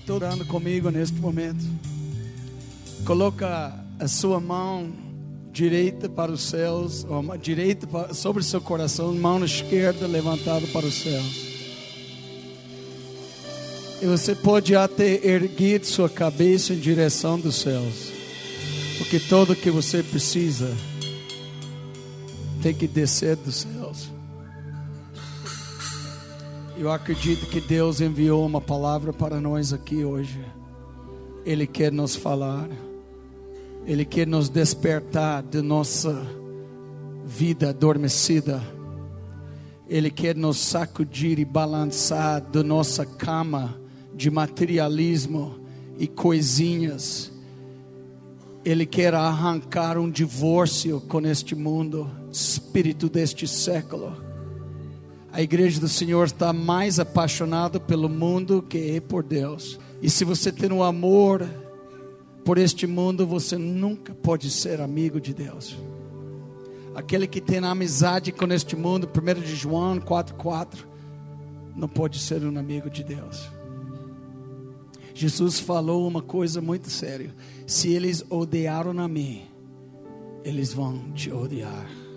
Estou orando comigo neste momento. Coloca a sua mão direita para os céus, ou direita sobre o seu coração, mão esquerda levantada para os céus. E você pode até erguer sua cabeça em direção dos céus. Porque tudo que você precisa tem que descer dos céus. Eu acredito que Deus enviou uma palavra para nós aqui hoje. Ele quer nos falar. Ele quer nos despertar de nossa vida adormecida. Ele quer nos sacudir e balançar da nossa cama de materialismo e coisinhas. Ele quer arrancar um divórcio com este mundo, espírito deste século. A igreja do Senhor está mais apaixonada pelo mundo que por Deus. E se você tem um amor por este mundo, você nunca pode ser amigo de Deus. Aquele que tem amizade com este mundo, 1 de João 4,4, não pode ser um amigo de Deus. Jesus falou uma coisa muito séria: se eles odiaram a mim, eles vão te odiar.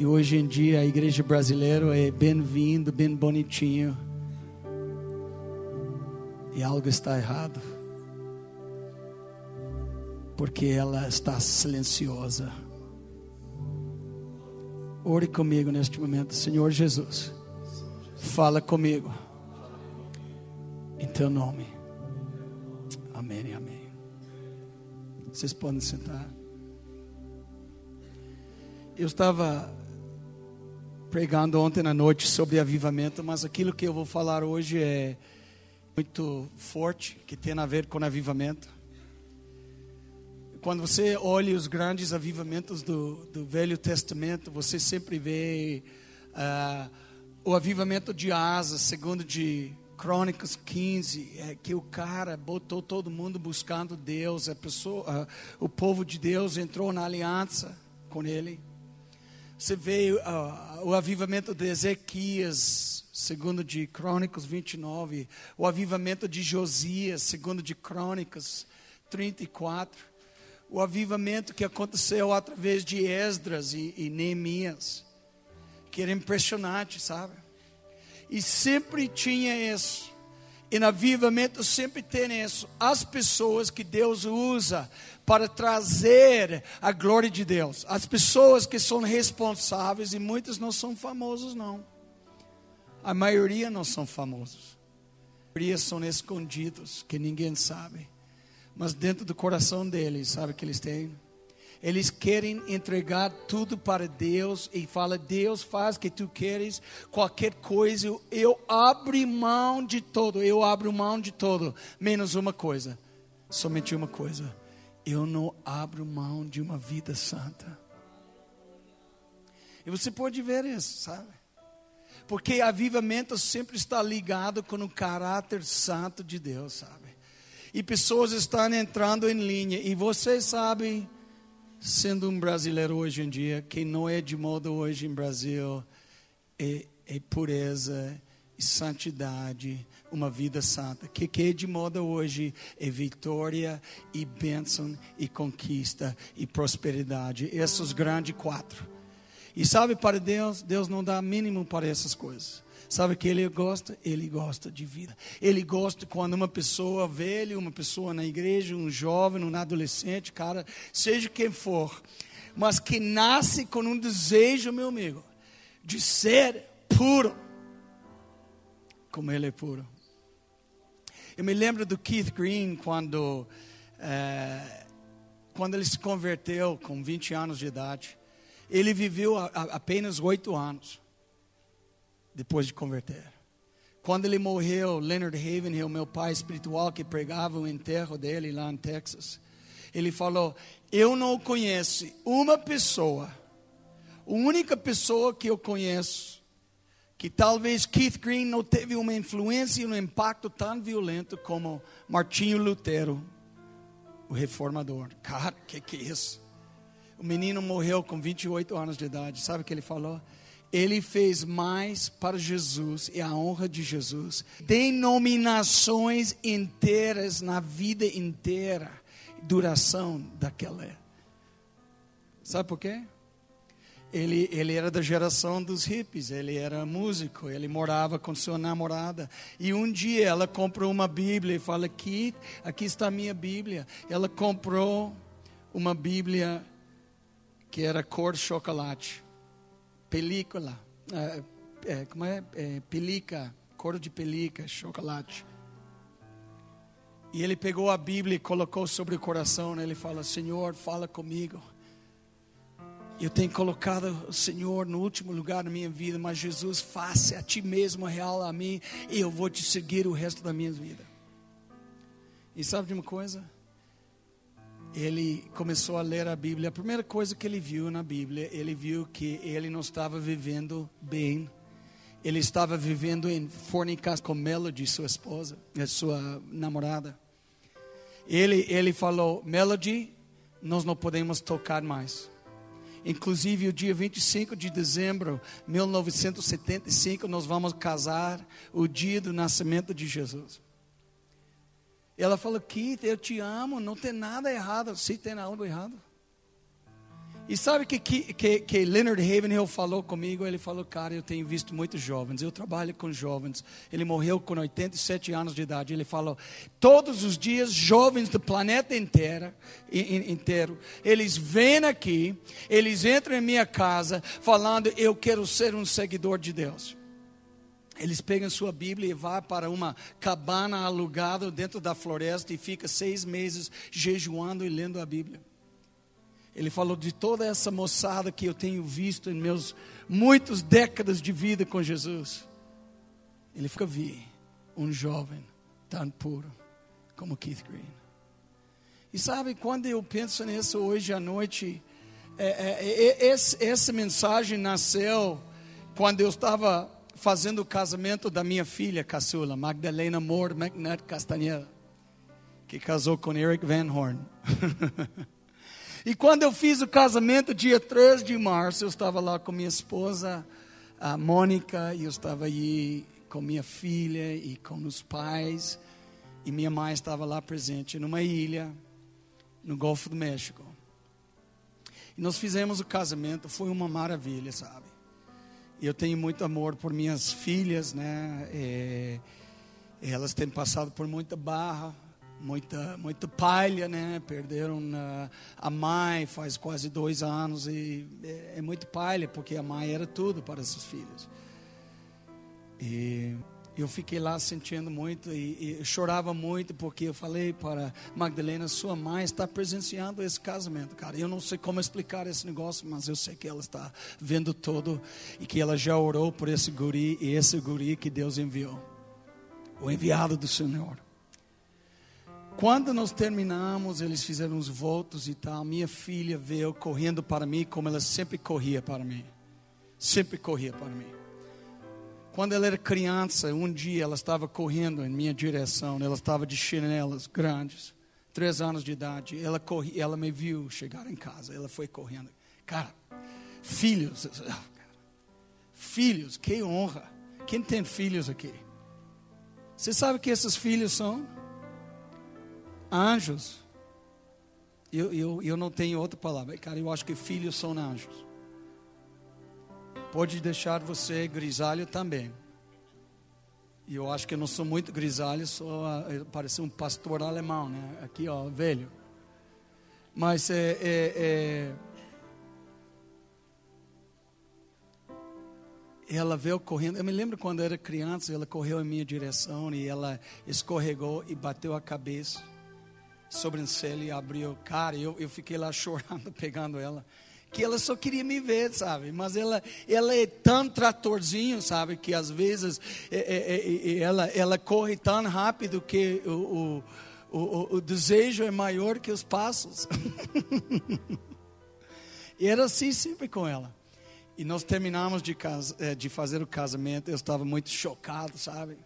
E hoje em dia a igreja brasileira é bem-vindo, bem bonitinho. E algo está errado. Porque ela está silenciosa. Ore comigo neste momento, Senhor Jesus. Fala comigo em teu nome. Amém e amém. Vocês podem sentar. Eu estava pregando ontem à noite sobre avivamento, mas aquilo que eu vou falar hoje é muito forte, que tem a ver com avivamento. Quando você olha os grandes avivamentos do, do Velho Testamento, você sempre vê uh, o avivamento de Asa, segundo de Crônicas 15, é que o cara botou todo mundo buscando Deus, a pessoa, o povo de Deus entrou na aliança com ele. Você vê uh, o avivamento de Ezequias, segundo de Crônicas 29, o avivamento de Josias, segundo de Crônicas 34, o avivamento que aconteceu através de Esdras e, e Neemias, que era impressionante, sabe? E sempre tinha isso. E no avivamento sempre tem isso. As pessoas que Deus usa para trazer a glória de Deus. As pessoas que são responsáveis, e muitos não são famosos, não. A maioria não são famosos. A maioria são escondidos, que ninguém sabe. Mas dentro do coração deles, sabe o que eles têm? Eles querem entregar tudo para Deus e fala: Deus faz o que tu queres, qualquer coisa, eu abro mão de todo, eu abro mão de todo, menos uma coisa, somente uma coisa: eu não abro mão de uma vida santa. E você pode ver isso, sabe? Porque avivamento sempre está ligado com o caráter santo de Deus, sabe? E pessoas estão entrando em linha, e vocês sabem sendo um brasileiro hoje em dia, quem não é de moda hoje em Brasil é, é pureza e santidade, uma vida santa. Que que de moda hoje é vitória e bênção e conquista e prosperidade. Esses grandes quatro. E sabe para Deus, Deus não dá mínimo para essas coisas. Sabe que ele gosta? Ele gosta de vida. Ele gosta quando uma pessoa velha, uma pessoa na igreja, um jovem, um adolescente, cara, seja quem for, mas que nasce com um desejo, meu amigo, de ser puro, como ele é puro. Eu me lembro do Keith Green quando, é, quando ele se converteu com 20 anos de idade. Ele viveu a, a, apenas oito anos depois de converter. Quando ele morreu, Leonard Havenhill, meu pai espiritual que pregava o enterro dele lá em Texas, ele falou: Eu não conheço uma pessoa, a única pessoa que eu conheço, que talvez Keith Green não teve uma influência e um impacto tão violento como Martinho Lutero, o reformador. Cara, que que é isso? O menino morreu com 28 anos de idade. Sabe o que ele falou? ele fez mais para Jesus e a honra de Jesus. Denominações inteiras na vida inteira, duração daquela. Sabe por quê? Ele, ele era da geração dos hippies, ele era músico, ele morava com sua namorada. E um dia ela comprou uma Bíblia e fala: aqui, aqui está a minha Bíblia. Ela comprou uma Bíblia que era cor chocolate, película, é, é, como é? é? Pelica, cor de pelica, chocolate. E ele pegou a Bíblia e colocou sobre o coração. Né? Ele fala: Senhor, fala comigo. Eu tenho colocado o Senhor no último lugar na minha vida, mas Jesus, faça a Ti mesmo real a mim, e eu vou te seguir o resto da minha vida. E sabe de uma coisa? Ele começou a ler a Bíblia. A primeira coisa que ele viu na Bíblia, ele viu que ele não estava vivendo bem. Ele estava vivendo em fornicação com Melody, sua esposa, sua namorada. Ele, ele falou: Melody, nós não podemos tocar mais. Inclusive, o dia 25 de dezembro de 1975, nós vamos casar o dia do nascimento de Jesus. Ela falou: Keith, eu te amo, não tem nada errado. Se tem algo errado. E sabe que, que, que Leonard Havenhill falou comigo? Ele falou, cara, eu tenho visto muitos jovens, eu trabalho com jovens. Ele morreu com 87 anos de idade. Ele falou, todos os dias, jovens do planeta inteiro, inteiro eles vêm aqui, eles entram em minha casa falando, eu quero ser um seguidor de Deus. Eles pegam sua Bíblia e vão para uma cabana alugada dentro da floresta e fica seis meses jejuando e lendo a Bíblia. Ele falou de toda essa moçada que eu tenho visto em meus muitas décadas de vida com Jesus. Ele fica vi um jovem tão puro como Keith Green. E sabe, quando eu penso nisso hoje à noite, é, é, é, esse, essa mensagem nasceu quando eu estava fazendo o casamento da minha filha caçula, Magdalena Moore McNutt Castanheira, que casou com Eric Van Horn. E quando eu fiz o casamento, dia 3 de março, eu estava lá com minha esposa, a Mônica, e eu estava aí com minha filha e com os pais. E minha mãe estava lá presente numa ilha no Golfo do México. E nós fizemos o casamento, foi uma maravilha, sabe? Eu tenho muito amor por minhas filhas, né? É, elas têm passado por muita barra, muita, muita palha, né? Perderam uh, a mãe faz quase dois anos e é, é muito palha porque a mãe era tudo para seus filhos. E eu fiquei lá sentindo muito e, e chorava muito porque eu falei para Magdalena, sua mãe está presenciando esse casamento, cara. Eu não sei como explicar esse negócio, mas eu sei que ela está vendo todo e que ela já orou por esse guri e esse guri que Deus enviou, o enviado do Senhor. Quando nós terminamos, eles fizeram os votos e tal. Minha filha veio correndo para mim, como ela sempre corria para mim. Sempre corria para mim. Quando ela era criança, um dia ela estava correndo em minha direção. Ela estava de chinelas grandes, três anos de idade. Ela corria, ela me viu chegar em casa. Ela foi correndo. Cara, filhos, filhos, que honra. Quem tem filhos aqui? Você sabe que esses filhos são? Anjos. Eu, eu, eu não tenho outra palavra. Cara, eu acho que filhos são anjos. Pode deixar você grisalho também. E eu acho que eu não sou muito grisalho, sou parece um pastor alemão, né? Aqui, ó, velho. Mas é, é, é ela veio correndo. Eu me lembro quando eu era criança, ela correu em minha direção e ela escorregou e bateu a cabeça sobrancelha e abriu. Cara, eu, eu fiquei lá chorando, pegando ela. Que ela só queria me ver, sabe? Mas ela, ela é tão tratorzinho, sabe? Que às vezes é, é, é, ela, ela corre tão rápido que o, o, o, o desejo é maior que os passos. e era assim sempre com ela. E nós terminamos de, casa, é, de fazer o casamento. Eu estava muito chocado, sabe?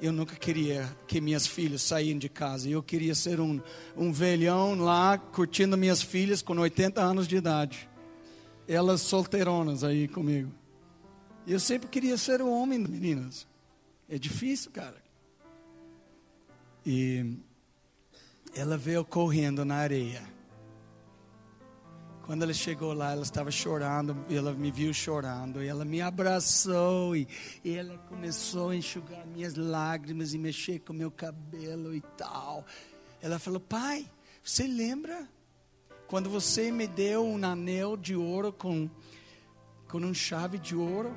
Eu nunca queria que minhas filhas saíssem de casa. Eu queria ser um, um velhão lá, curtindo minhas filhas com 80 anos de idade. Elas solteironas aí comigo. Eu sempre queria ser o homem, meninas. É difícil, cara. E ela veio correndo na areia. Quando ela chegou lá, ela estava chorando, ela me viu chorando, e ela me abraçou e, e ela começou a enxugar minhas lágrimas e mexer com meu cabelo e tal. Ela falou: "Pai, você lembra quando você me deu um anel de ouro com com um chave de ouro?"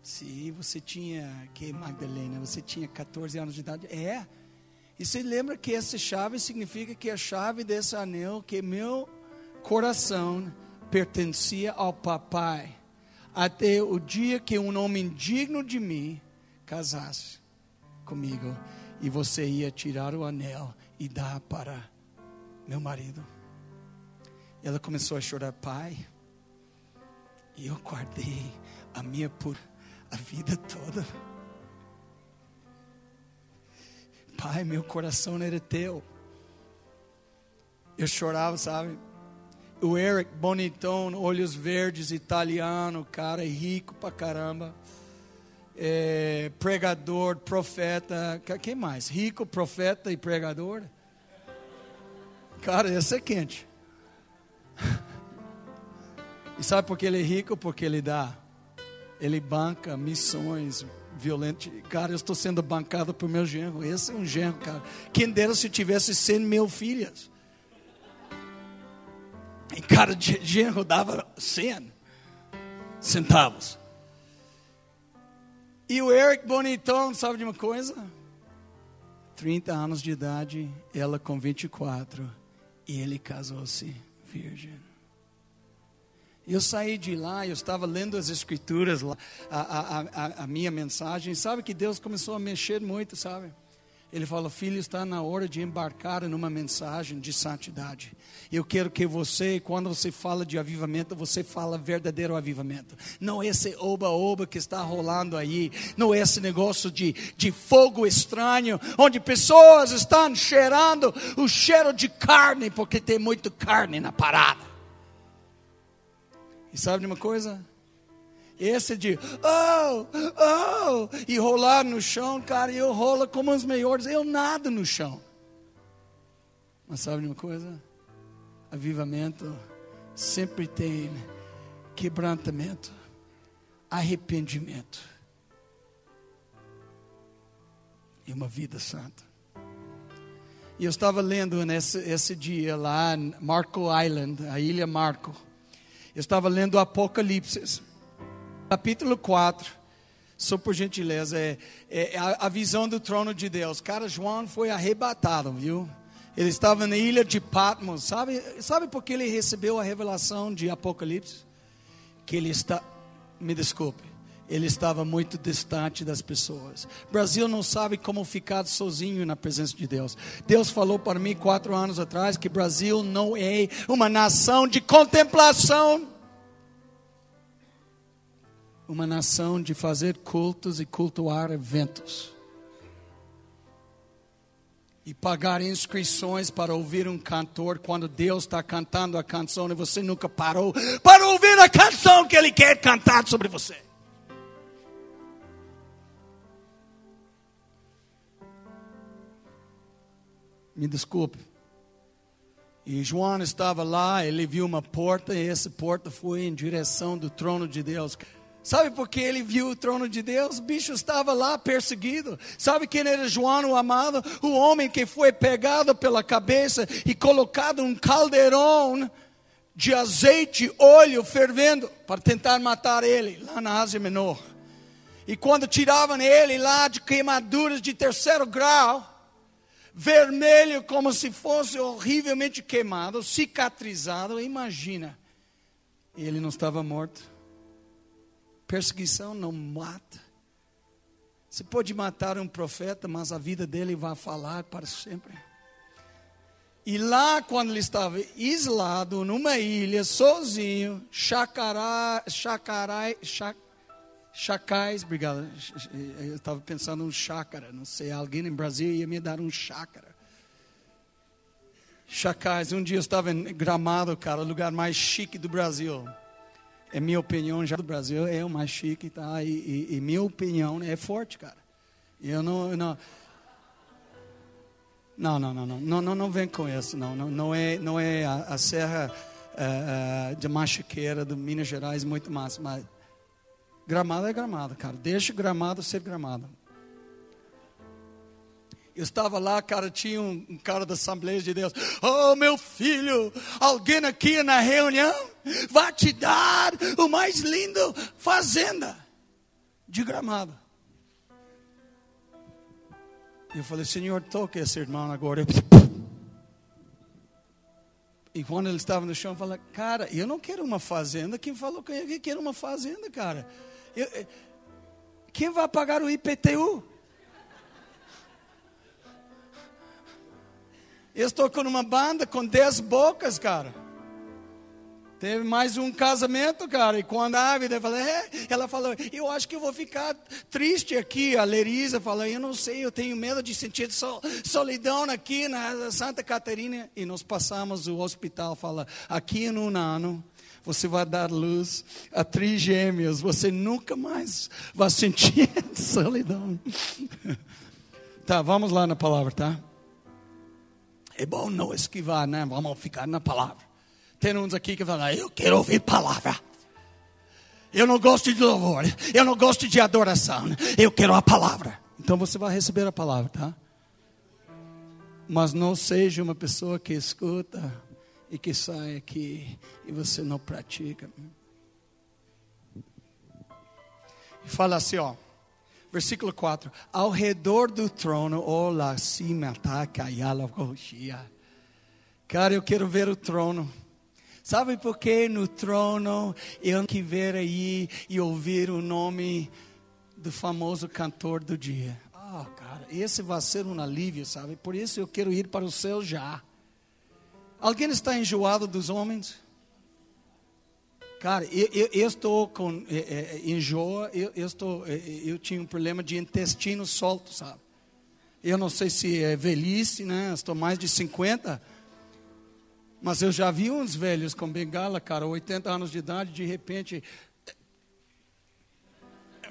Sim, você tinha que Magdalena, você tinha 14 anos de idade. É. E você lembra que essa chave significa que a chave desse anel que meu coração pertencia ao papai até o dia que um homem digno de mim casasse comigo e você ia tirar o anel e dar para meu marido. Ela começou a chorar, pai. E eu guardei a minha por a vida toda. Pai, meu coração era teu. Eu chorava, sabe? O Eric bonitão, olhos verdes, italiano, cara rico pra caramba. É, pregador, profeta, quem mais? Rico, profeta e pregador? Cara, esse é quente. E sabe por que ele é rico? Porque ele dá. Ele banca missões violentas. Cara, eu estou sendo bancado por meu genro. Esse é um genro, cara. Quem dera se tivesse 100 mil filhas. E cada genro dava 100 centavos. E o Eric Bonitão, sabe de uma coisa? 30 anos de idade, ela com 24, e ele casou-se virgem. Eu saí de lá, eu estava lendo as escrituras, a, a, a, a minha mensagem, sabe que Deus começou a mexer muito, sabe? Ele fala: Filho, está na hora de embarcar numa mensagem de santidade. Eu quero que você, quando você fala de avivamento, você fala verdadeiro avivamento. Não esse oba-oba que está rolando aí. Não esse negócio de, de fogo estranho, onde pessoas estão cheirando o cheiro de carne, porque tem muito carne na parada. E sabe de uma coisa? Esse de, oh, oh, e rolar no chão, cara, eu rolo como os melhores, eu nado no chão. Mas sabe de uma coisa? Avivamento sempre tem quebrantamento, arrependimento e uma vida santa. E eu estava lendo nesse esse dia lá em Marco Island, a ilha Marco. Eu estava lendo Apocalipse capítulo 4, só por gentileza, é, é a, a, visão do trono de Deus. Cara, João foi arrebatado, viu? Ele estava na ilha de Patmos. Sabe, sabe por que ele recebeu a revelação de Apocalipse? Que ele está, me desculpe, ele estava muito distante das pessoas. Brasil não sabe como ficar sozinho na presença de Deus. Deus falou para mim quatro anos atrás que Brasil não é uma nação de contemplação uma nação de fazer cultos e cultuar eventos. E pagar inscrições para ouvir um cantor quando Deus está cantando a canção e você nunca parou para ouvir a canção que Ele quer cantar sobre você. Me desculpe. E João estava lá, ele viu uma porta, e essa porta foi em direção do trono de Deus. Sabe por que ele viu o trono de Deus? O bicho estava lá perseguido. Sabe quem era João o amado? O homem que foi pegado pela cabeça e colocado um caldeirão de azeite, óleo fervendo para tentar matar ele lá na Ásia Menor. E quando tiravam ele lá de queimaduras de terceiro grau, vermelho como se fosse horrivelmente queimado, cicatrizado, imagina. Ele não estava morto Perseguição não mata. Você pode matar um profeta, mas a vida dele vai falar para sempre. E lá, quando ele estava isolado, numa ilha, sozinho, chacará, chacarai, chac, chacais, obrigado. Eu estava pensando um chácara, não sei, alguém em Brasília ia me dar um chácara. Chacais, um dia eu estava em Gramado, cara, o lugar mais chique do Brasil é minha opinião já do Brasil é o mais chique, tá? E, e, e minha opinião é forte, cara. Eu não, não, não, não, não, não, não, não vem com isso, não, não, não é, não é a, a Serra uh, de Machiqueira, do Minas Gerais, muito massa, mas gramado é gramado, cara. Deixa gramado ser gramado. Eu estava lá, cara, tinha um, um, cara da Assembleia de Deus. Oh, meu filho, alguém aqui na reunião vai te dar o mais lindo fazenda de gramado. Eu falei, Senhor, toque esse irmão agora. E quando ele estava no chão, eu falei, cara, eu não quero uma fazenda. Quem falou que eu quero uma fazenda, cara? Eu, quem vai pagar o IPTU? Eu estou com uma banda com dez bocas, cara. Teve mais um casamento, cara. E quando a Ávida falou, é, ela falou, eu acho que eu vou ficar triste aqui. A Lerisa falou, eu não sei, eu tenho medo de sentir solidão aqui na Santa Catarina. E nós passamos o hospital, fala, aqui no ano você vai dar luz a trigêmeos. Você nunca mais vai sentir solidão. tá, vamos lá na palavra, tá? É bom não esquivar, né? Vamos ficar na palavra. Tem uns aqui que falam, eu quero ouvir palavra. Eu não gosto de louvor, eu não gosto de adoração, eu quero a palavra. Então você vai receber a palavra, tá? Mas não seja uma pessoa que escuta e que sai aqui e você não pratica. Fala assim, ó. Versículo 4: Ao redor do trono, olá, Cara, eu quero ver o trono. Sabe por que no trono eu que ver aí e ouvir o nome do famoso cantor do dia? Ah, oh, cara, esse vai ser um alívio, sabe? Por isso eu quero ir para o céu já. Alguém está enjoado dos homens? Cara, eu, eu, eu estou com é, é, enjoa, eu, eu, estou, é, eu tinha um problema de intestino solto, sabe? Eu não sei se é velhice, né? Estou mais de 50. Mas eu já vi uns velhos com bengala, cara, 80 anos de idade, de repente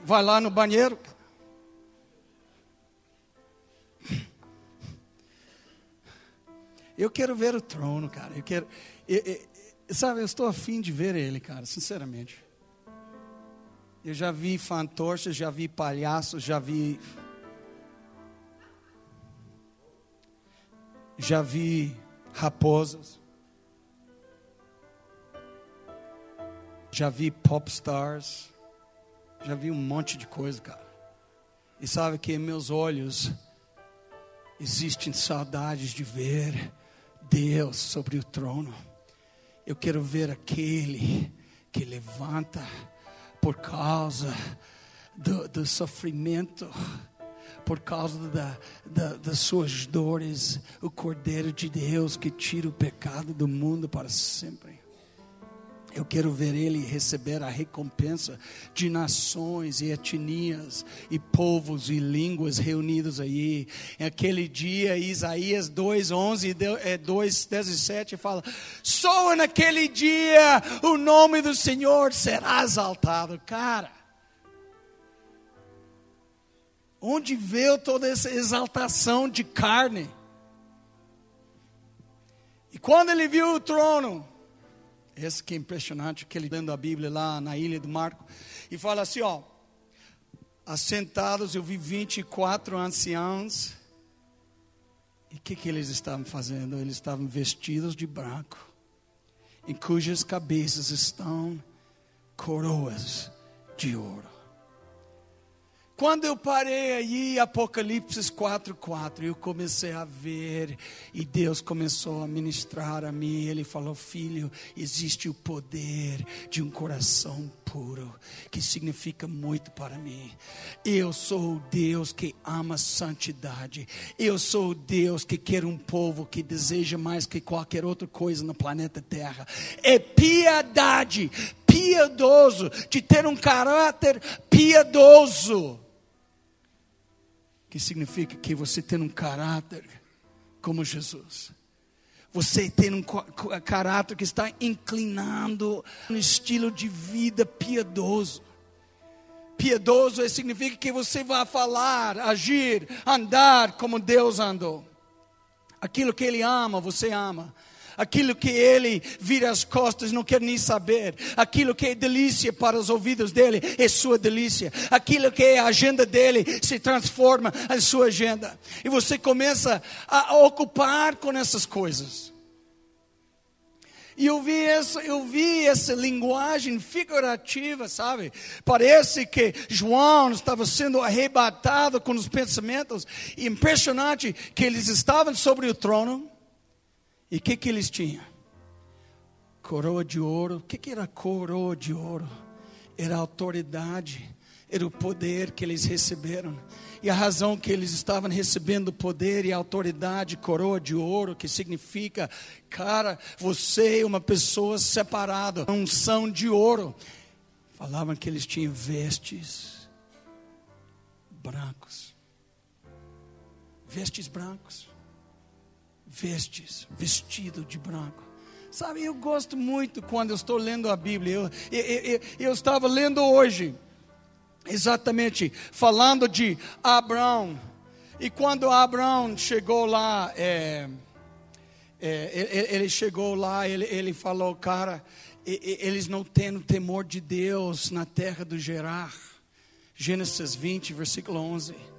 vai lá no banheiro. Eu quero ver o trono, cara. Eu quero. Eu, eu, Sabe, eu estou afim de ver ele, cara, sinceramente. Eu já vi fantoches, já vi palhaços, já vi. Já vi raposas. Já vi pop stars. Já vi um monte de coisa, cara. E sabe que em meus olhos existem saudades de ver Deus sobre o trono. Eu quero ver aquele que levanta por causa do, do sofrimento, por causa da, da, das suas dores, o Cordeiro de Deus que tira o pecado do mundo para sempre. Eu quero ver ele receber a recompensa de nações e etnias e povos e línguas reunidos aí. Aquele dia, Isaías 2, 11 e 2, 17 fala: Só naquele dia o nome do Senhor será exaltado. Cara, onde veio toda essa exaltação de carne? E quando ele viu o trono, esse que é impressionante, que ele lendo a Bíblia lá na ilha do Marco, e fala assim, ó, assentados eu vi 24 anciãos, e o que, que eles estavam fazendo? Eles estavam vestidos de branco, em cujas cabeças estão coroas de ouro. Quando eu parei aí, Apocalipse 4:4, eu comecei a ver e Deus começou a ministrar a mim. Ele falou: "Filho, existe o poder de um coração puro, que significa muito para mim. Eu sou o Deus que ama santidade. Eu sou o Deus que quer um povo que deseja mais que qualquer outra coisa no planeta Terra. É piedade, piedoso, de ter um caráter piedoso que significa que você tem um caráter como Jesus. Você tem um caráter que está inclinando um estilo de vida piedoso. Piedoso significa que você vai falar, agir, andar como Deus andou. Aquilo que Ele ama, você ama. Aquilo que ele vira as costas, não quer nem saber. Aquilo que é delícia para os ouvidos dele é sua delícia. Aquilo que é a agenda dele se transforma em sua agenda. E você começa a ocupar com essas coisas. E eu vi, essa, eu vi essa linguagem figurativa, sabe? Parece que João estava sendo arrebatado com os pensamentos. Impressionante que eles estavam sobre o trono e o que, que eles tinham? Coroa de ouro. O que, que era coroa de ouro? Era a autoridade, era o poder que eles receberam. E a razão que eles estavam recebendo poder e autoridade, coroa de ouro, que significa, cara, você é uma pessoa separada, unção de ouro. Falavam que eles tinham vestes brancos. Vestes brancos vestes, vestido de branco. Sabe, eu gosto muito quando eu estou lendo a Bíblia. Eu, eu, eu, eu estava lendo hoje, exatamente, falando de Abraão. E quando Abraão chegou lá, é, é, ele, chegou lá, ele, ele falou, cara, eles não têm temor de Deus na terra do Gerar. Gênesis 20, versículo 11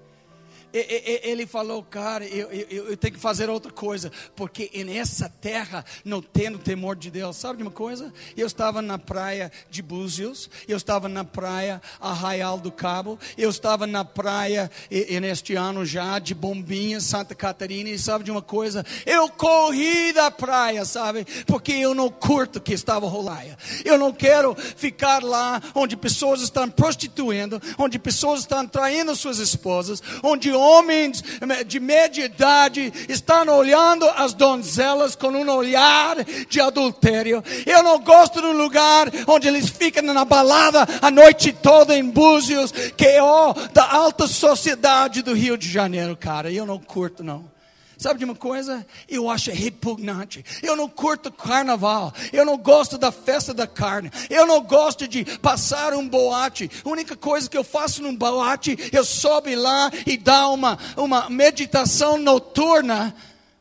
ele falou, cara, eu, eu, eu, tenho que fazer outra coisa, porque nessa terra não tendo temor de Deus. Sabe de uma coisa? Eu estava na praia de Búzios, eu estava na praia Arraial do Cabo, eu estava na praia e, neste ano já de Bombinha, Santa Catarina, e sabe de uma coisa? Eu corri da praia, sabe? Porque eu não curto que estava rolaia. Eu não quero ficar lá onde pessoas estão prostituindo, onde pessoas estão traindo suas esposas, onde homens de média idade estão olhando as donzelas com um olhar de adultério. Eu não gosto um lugar onde eles ficam na balada a noite toda em Búzios, que é ó, da alta sociedade do Rio de Janeiro, cara. Eu não curto, não. Sabe de uma coisa? Eu acho repugnante. Eu não curto carnaval. Eu não gosto da festa da carne. Eu não gosto de passar um boate. A única coisa que eu faço num boate, eu sobe lá e dá uma, uma meditação noturna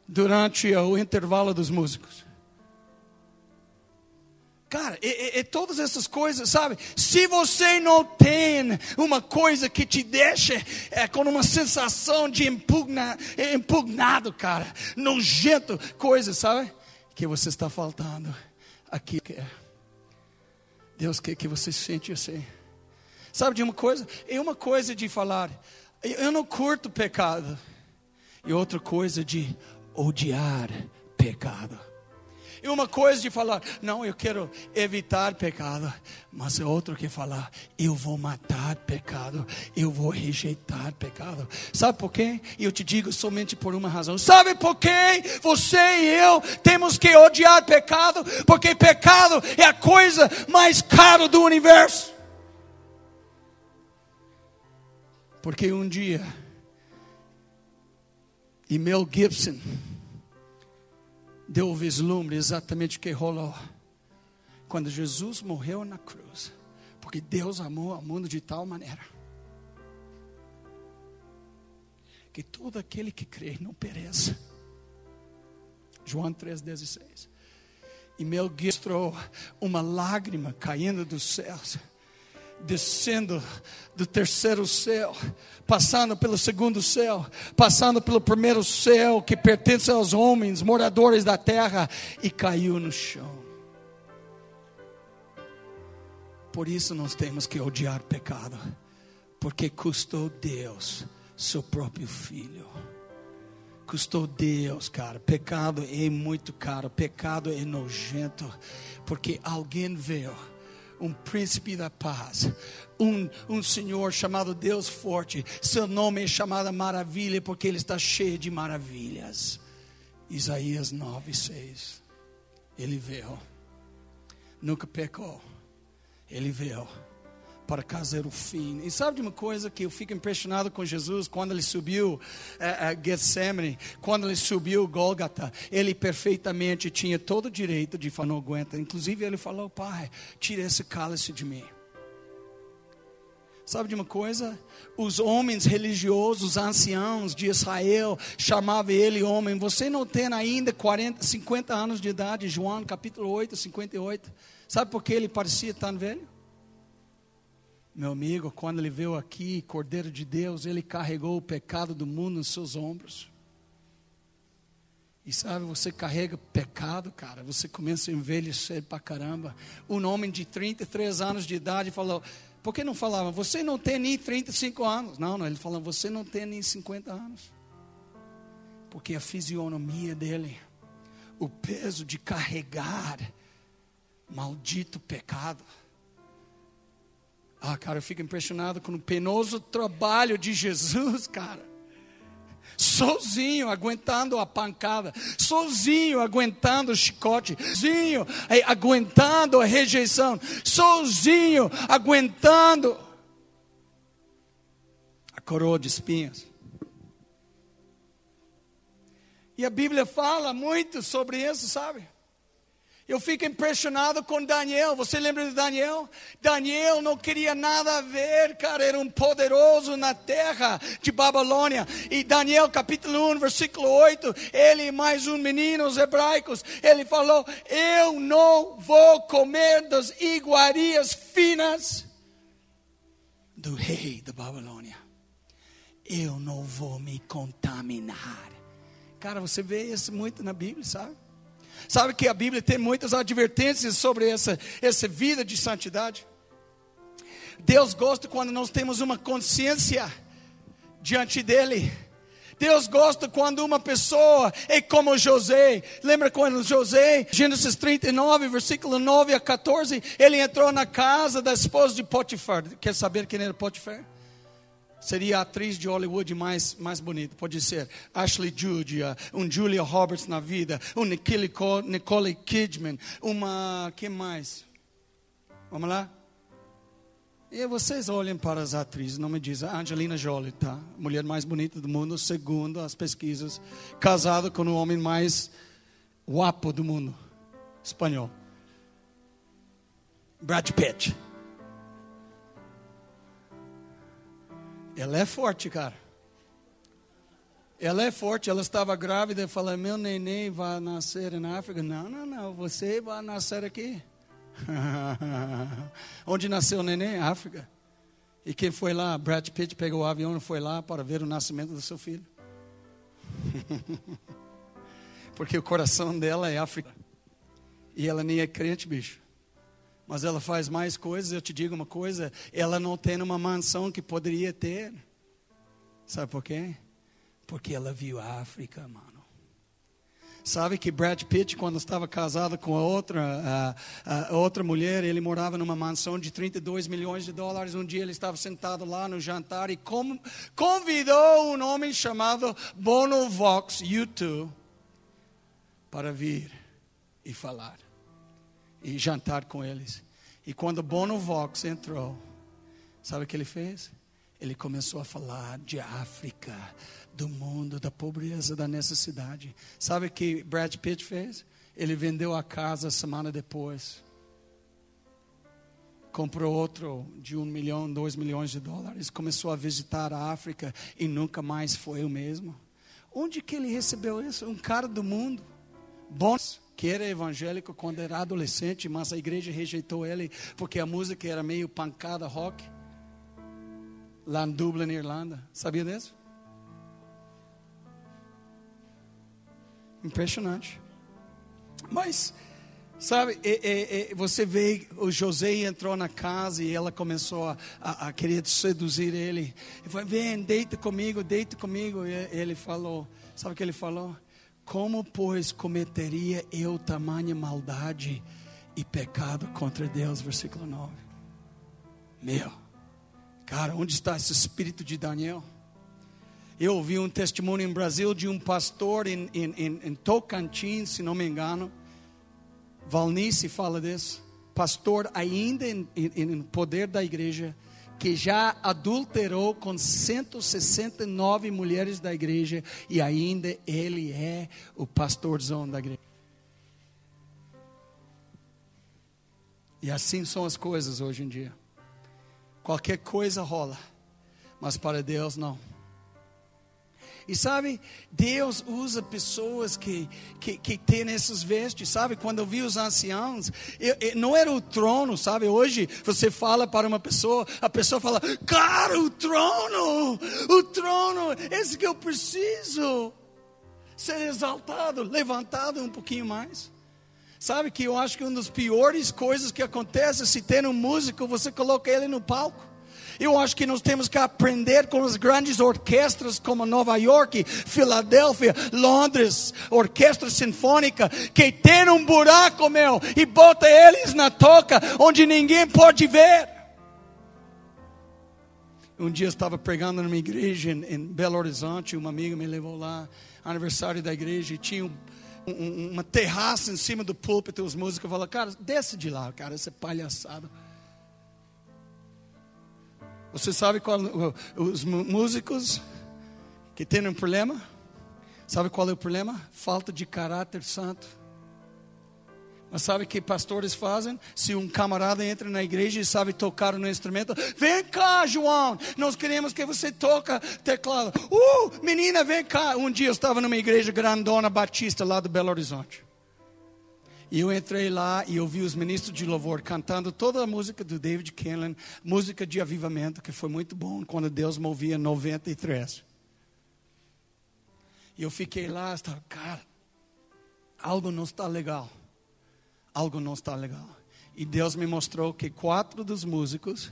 durante o intervalo dos músicos. Cara, e, e, todas essas coisas, sabe? Se você não tem uma coisa que te deixa é, com uma sensação de impugna, impugnado, cara, nojento, coisa, sabe? Que você está faltando aqui. Deus quer que você se sente assim. Sabe de uma coisa? É uma coisa de falar, eu não curto pecado. E outra coisa de odiar pecado. E uma coisa de falar, não, eu quero evitar pecado. Mas é outro que falar, eu vou matar pecado, eu vou rejeitar pecado. Sabe por quê? Eu te digo somente por uma razão. Sabe por quê? Você e eu temos que odiar pecado, porque pecado é a coisa mais cara do universo. Porque um dia, e Mel Gibson, deu o vislumbre exatamente o que rolou. Quando Jesus morreu na cruz. Porque Deus amou o mundo de tal maneira. Que todo aquele que crê não pereça. João 3,16. E Mel registrou uma lágrima caindo dos céus descendo do terceiro céu, passando pelo segundo céu, passando pelo primeiro céu que pertence aos homens, moradores da terra, e caiu no chão. Por isso nós temos que odiar pecado, porque custou Deus seu próprio filho. Custou Deus, cara. Pecado é muito caro, pecado é nojento, porque alguém veio um príncipe da paz, um, um Senhor chamado Deus forte. Seu nome é chamado Maravilha, porque Ele está cheio de maravilhas. Isaías 9, 6. Ele veio, nunca pecou, Ele veio para causar o fim. E sabe de uma coisa que eu fico impressionado com Jesus quando ele subiu a, a Getsemane, quando ele subiu Gólgata, ele perfeitamente tinha todo o direito de falar não aguenta. Inclusive ele falou: Pai, tira esse cálice de mim. Sabe de uma coisa? Os homens religiosos, os anciãos de Israel, chamavam ele homem. Você não tem ainda 40, 50 anos de idade, João capítulo 8, 58. Sabe por que ele parecia tão velho? Meu amigo, quando ele veio aqui, Cordeiro de Deus, ele carregou o pecado do mundo nos seus ombros. E sabe, você carrega pecado, cara, você começa a envelhecer pra caramba. Um homem de 33 anos de idade falou: por que não falava, você não tem nem 35 anos? Não, não, ele falou, você não tem nem 50 anos. Porque a fisionomia dele, o peso de carregar maldito pecado ah, cara, eu fico impressionado com o penoso trabalho de Jesus, cara. Sozinho aguentando a pancada, sozinho aguentando o chicote, sozinho eh, aguentando a rejeição, sozinho aguentando a coroa de espinhas. E a Bíblia fala muito sobre isso, sabe? Eu fico impressionado com Daniel. Você lembra de Daniel? Daniel não queria nada a ver, cara. Era um poderoso na terra de Babilônia. E Daniel, capítulo 1, versículo 8. Ele e mais um menino, os hebraicos. Ele falou: Eu não vou comer das iguarias finas do rei da Babilônia. Eu não vou me contaminar. Cara, você vê isso muito na Bíblia, sabe? Sabe que a Bíblia tem muitas advertências sobre essa, essa vida de santidade. Deus gosta quando nós temos uma consciência diante dEle. Deus gosta quando uma pessoa é como José. Lembra quando José, Gênesis 39, versículo 9 a 14, ele entrou na casa da esposa de Potifar. Quer saber quem era Potifar? Seria a atriz de Hollywood mais, mais bonita. Pode ser Ashley Judd, um Julia Roberts na vida, um Nicole, Nicole Kidman, uma. Quem mais? Vamos lá? E vocês olhem para as atrizes, não me dizem, Angelina Jolie, tá? Mulher mais bonita do mundo, segundo as pesquisas, casada com o homem mais guapo do mundo, espanhol. Brad Pitt. Ela é forte, cara. Ela é forte, ela estava grávida e falou: Meu neném vai nascer na África. Não, não, não, você vai nascer aqui. Onde nasceu o neném? África. E quem foi lá? Brad Pitt pegou o avião e foi lá para ver o nascimento do seu filho. Porque o coração dela é África. E ela nem é crente, bicho mas ela faz mais coisas. Eu te digo uma coisa: ela não tem uma mansão que poderia ter. Sabe por quê? Porque ela viu a África, mano. Sabe que Brad Pitt, quando estava casado com a outra, a, a outra mulher, ele morava numa mansão de 32 milhões de dólares. Um dia ele estava sentado lá no jantar e com, convidou um homem chamado Bono Vox, YouTube, para vir e falar e jantar com eles. E quando Bono Vox entrou, sabe o que ele fez? Ele começou a falar de África, do mundo, da pobreza, da necessidade. Sabe o que Brad Pitt fez? Ele vendeu a casa semana depois. Comprou outro de um milhão, dois milhões de dólares. Começou a visitar a África e nunca mais foi o mesmo. Onde que ele recebeu isso? Um cara do mundo. Bons que era evangélico quando era adolescente, mas a igreja rejeitou ele porque a música era meio pancada rock. Lá em Dublin, Irlanda. Sabia disso? Impressionante. Mas, sabe, você vê, o José entrou na casa e ela começou a, a, a querer seduzir ele. Ele falou, vem, deita comigo, deita comigo. E ele falou, sabe o que ele falou? Como, pois, cometeria eu tamanha maldade e pecado contra Deus? Versículo 9. Meu, cara, onde está esse espírito de Daniel? Eu ouvi um testemunho em Brasil de um pastor em, em, em, em Tocantins, se não me engano. Valnice fala disso. pastor ainda em, em, em poder da igreja, que já adulterou com 169 mulheres da igreja e ainda ele é o pastorzão da igreja. E assim são as coisas hoje em dia. Qualquer coisa rola, mas para Deus não. E sabe, Deus usa pessoas que, que, que têm esses vestes, sabe? Quando eu vi os anciãos, eu, eu, não era o trono, sabe? Hoje você fala para uma pessoa, a pessoa fala, cara, o trono, o trono, esse que eu preciso. Ser exaltado, levantado um pouquinho mais. Sabe que eu acho que uma das piores coisas que acontece se tem um músico, você coloca ele no palco. Eu acho que nós temos que aprender com as grandes orquestras como Nova York, Filadélfia, Londres, orquestra sinfônica, que tem um buraco, meu, e bota eles na toca onde ninguém pode ver. Um dia eu estava pregando numa igreja em, em Belo Horizonte, uma amiga me levou lá, aniversário da igreja, e tinha um, um, uma terraça em cima do púlpito, os músicos falaram, cara, desce de lá, cara, essa palhaçada. Você sabe qual os músicos que têm um problema? Sabe qual é o problema? Falta de caráter santo. Mas sabe o que pastores fazem? Se um camarada entra na igreja e sabe tocar no instrumento, vem cá, João, nós queremos que você toca teclado. Uh, menina, vem cá. Um dia eu estava numa igreja grandona batista lá do Belo Horizonte. E eu entrei lá e ouvi os ministros de louvor cantando toda a música do David Kennan, música de avivamento, que foi muito bom quando Deus movia em 93. E eu fiquei lá, estava, cara, algo não está legal. Algo não está legal. E Deus me mostrou que quatro dos músicos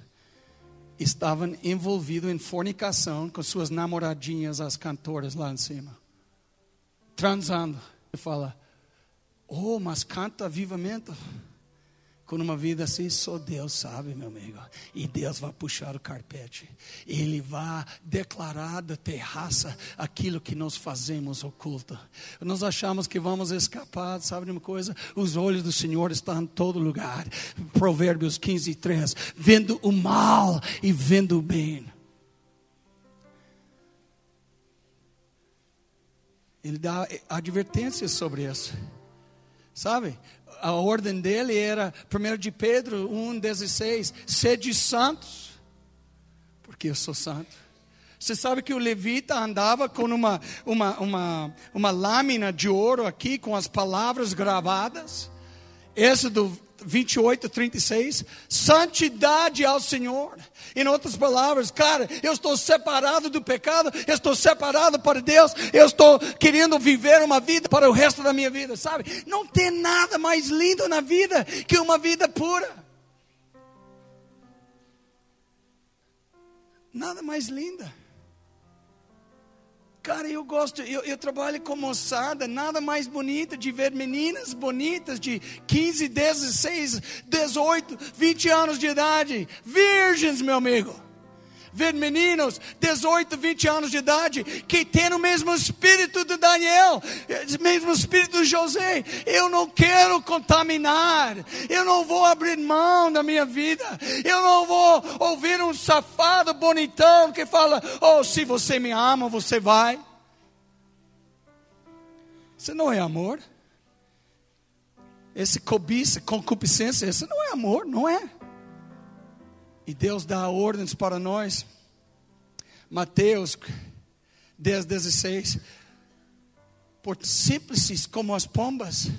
estavam envolvidos em fornicação com suas namoradinhas, as cantoras lá em cima. Transando. Ele fala, Oh, mas canta avivamento. Com uma vida assim, só Deus sabe, meu amigo. E Deus vai puxar o carpete. Ele vai declarar da terraça aquilo que nós fazemos oculto. Nós achamos que vamos escapar, sabe de uma coisa? Os olhos do Senhor estão em todo lugar. Provérbios 15, 3. Vendo o mal e vendo o bem. Ele dá advertências sobre isso. Sabe? A ordem dele era, 1 de Pedro 1,16: sede santos, porque eu sou santo. Você sabe que o levita andava com uma, uma, uma, uma lâmina de ouro aqui, com as palavras gravadas. Êxodo 28, 36. Santidade ao Senhor. Em outras palavras, cara, eu estou separado do pecado, eu estou separado para Deus, eu estou querendo viver uma vida para o resto da minha vida, sabe? Não tem nada mais lindo na vida que uma vida pura. Nada mais linda. Cara, eu gosto, eu, eu, trabalho com moçada, nada mais bonito de ver meninas bonitas de 15, 16, 18, 20 anos de idade, virgens, meu amigo. Ver meninos 18, 20 anos de idade que têm o mesmo espírito de Daniel, o mesmo espírito de José. Eu não quero contaminar, eu não vou abrir mão da minha vida, eu não vou ouvir um safado bonitão que fala: Oh, se você me ama, você vai. Isso não é amor. Esse cobiça, concupiscência, isso não é amor, não é. E Deus dá ordens para nós. Mateus 10, 16. Por simples como as pombas.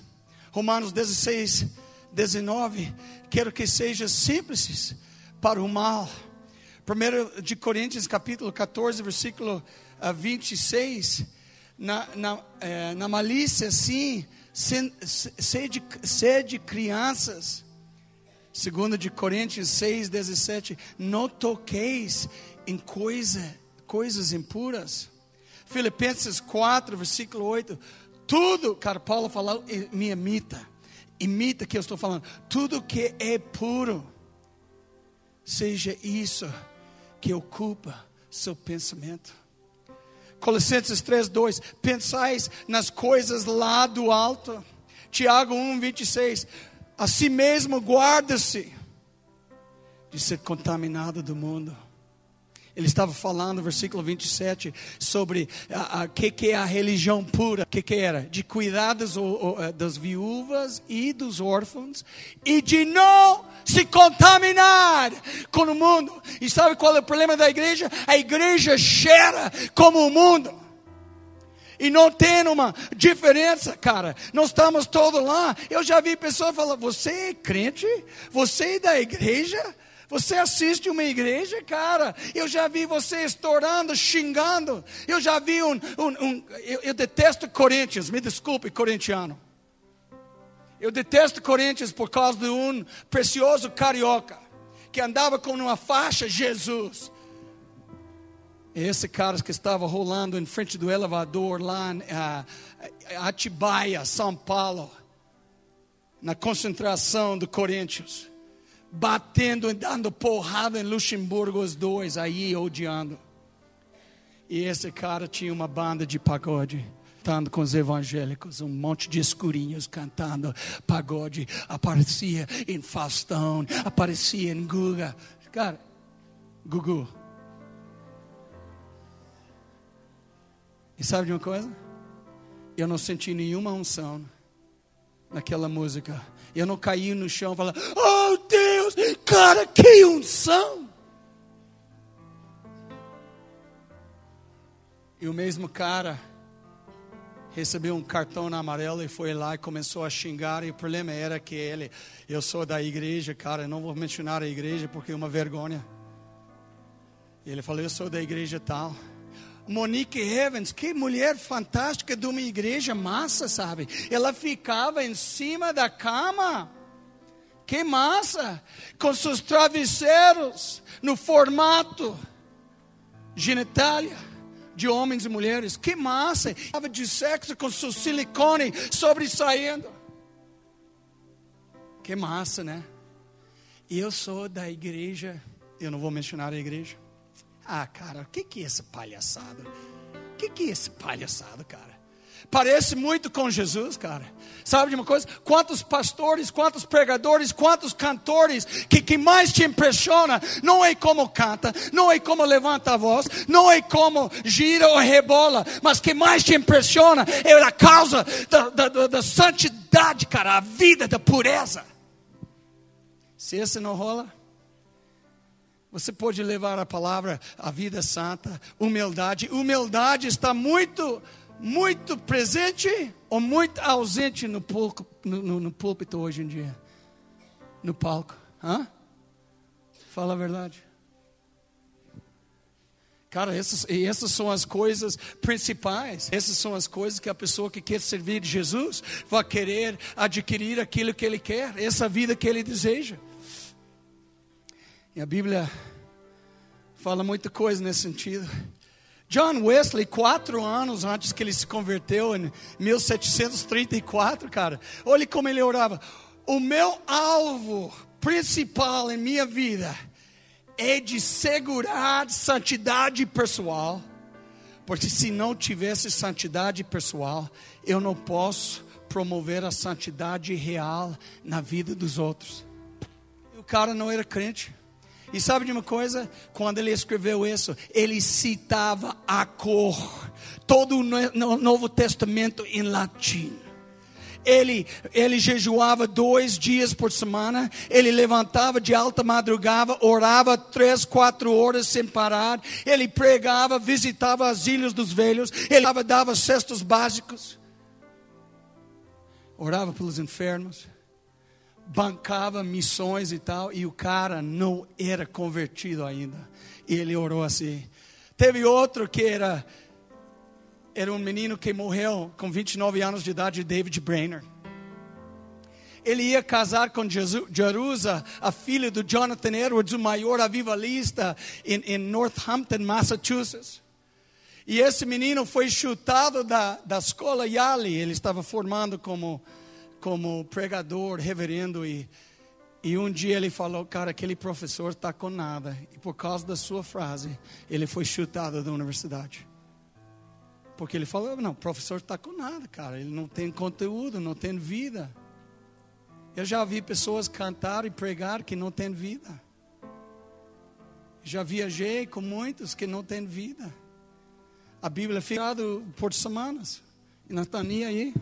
Romanos 16, 19. Quero que seja simples para o mal. 1 de Coríntios capítulo 14, versículo 26. Ah, na, na, é, na malícia, sim, sede, sede crianças Segundo de Coríntios 6, 17, não toqueis em coisa, coisas impuras. Filipenses 4, versículo 8, tudo, cara, Paulo falou, me imita, imita que eu estou falando, tudo que é puro, seja isso que ocupa seu pensamento. Colossenses 3, 2, pensais nas coisas lá do alto. Tiago 1, 26, A si mesmo guarda-se de ser contaminado do mundo. Ele estava falando, versículo 27, sobre o que, que é a religião pura. O que, que era? De cuidar das, eh, das viúvas e dos órfãos e de não se contaminar com o mundo. E sabe qual é o problema da igreja? A igreja cheira como o mundo. E não tem uma diferença, cara. Nós estamos todos lá. Eu já vi pessoas falar: Você é crente? Você é da igreja? Você assiste uma igreja, cara. Eu já vi você estourando, xingando. Eu já vi um. um, um eu, eu, detesto Corinthians, me desculpe, corintiano. Eu detesto Corinthians por causa de um precioso carioca que andava com uma faixa Jesus. Esse cara que estava rolando em frente do elevador lá em uh, Atibaia, São Paulo, na concentração do Corinthians batendo e dando porrada em Luxemburgo, os dois aí odiando. E esse cara tinha uma banda de pagode, cantando com os evangélicos, um monte de escurinhos cantando pagode. Aparecia em Faustão, aparecia em Guga. Cara, Gugu. E sabe de uma coisa? Eu não senti nenhuma unção naquela música. Eu não caí no chão falando, oh Deus, cara, que unção! E o mesmo cara recebeu um cartão amarelo e foi lá e começou a xingar. E o problema era que ele, eu sou da igreja, cara, não vou mencionar a igreja porque é uma vergonha. E ele falou, eu sou da igreja tal. Monique Evans, que mulher fantástica de uma igreja massa, sabe? Ela ficava em cima da cama. Que massa! Com seus travesseiros no formato genitália de homens e mulheres. Que massa! Estava de sexo com seu silicone sobressaindo. Que massa, né? Eu sou da igreja, eu não vou mencionar a igreja. Ah, cara, o que, que é essa palhaçada? O que, que é esse palhaçada, cara? Parece muito com Jesus, cara. Sabe de uma coisa? Quantos pastores, quantos pregadores, quantos cantores que, que mais te impressiona não é como canta, não é como levanta a voz, não é como gira ou rebola, mas que mais te impressiona é a causa da, da, da, da santidade, cara, a vida da pureza. Se esse não rola, você pode levar a palavra, a vida santa, humildade. Humildade está muito, muito presente ou muito ausente no, púlpito, no, no púlpito hoje em dia? No palco. Hã? Fala a verdade. Cara, essas, essas são as coisas principais. Essas são as coisas que a pessoa que quer servir Jesus vai querer adquirir aquilo que ele quer, essa vida que ele deseja. E a Bíblia fala muita coisa nesse sentido. John Wesley, quatro anos antes que ele se converteu, em 1734, cara, olha como ele orava. O meu alvo principal em minha vida é de segurar santidade pessoal, porque se não tivesse santidade pessoal, eu não posso promover a santidade real na vida dos outros. O cara não era crente. E sabe de uma coisa? Quando ele escreveu isso, ele citava a cor, todo o Novo Testamento em latim. Ele, ele jejuava dois dias por semana, ele levantava de alta madrugada, orava três, quatro horas sem parar, ele pregava, visitava as ilhas dos velhos, ele dava, dava cestos básicos, orava pelos enfermos bancava missões e tal, e o cara não era convertido ainda. E ele orou assim. Teve outro que era era um menino que morreu com 29 anos de idade, David Brainerd. Ele ia casar com Jerusa, a filha do Jonathan Edwards, o maior avivalista em, em Northampton, Massachusetts. E esse menino foi chutado da, da escola Yale, ele estava formando como como pregador, reverendo, e, e um dia ele falou, cara, aquele professor está com nada. E por causa da sua frase, ele foi chutado da universidade. Porque ele falou, não, o professor está com nada, cara. Ele não tem conteúdo, não tem vida. Eu já vi pessoas cantar e pregar que não têm vida. Já viajei com muitos que não têm vida. A Bíblia fica por semanas. E não está aí.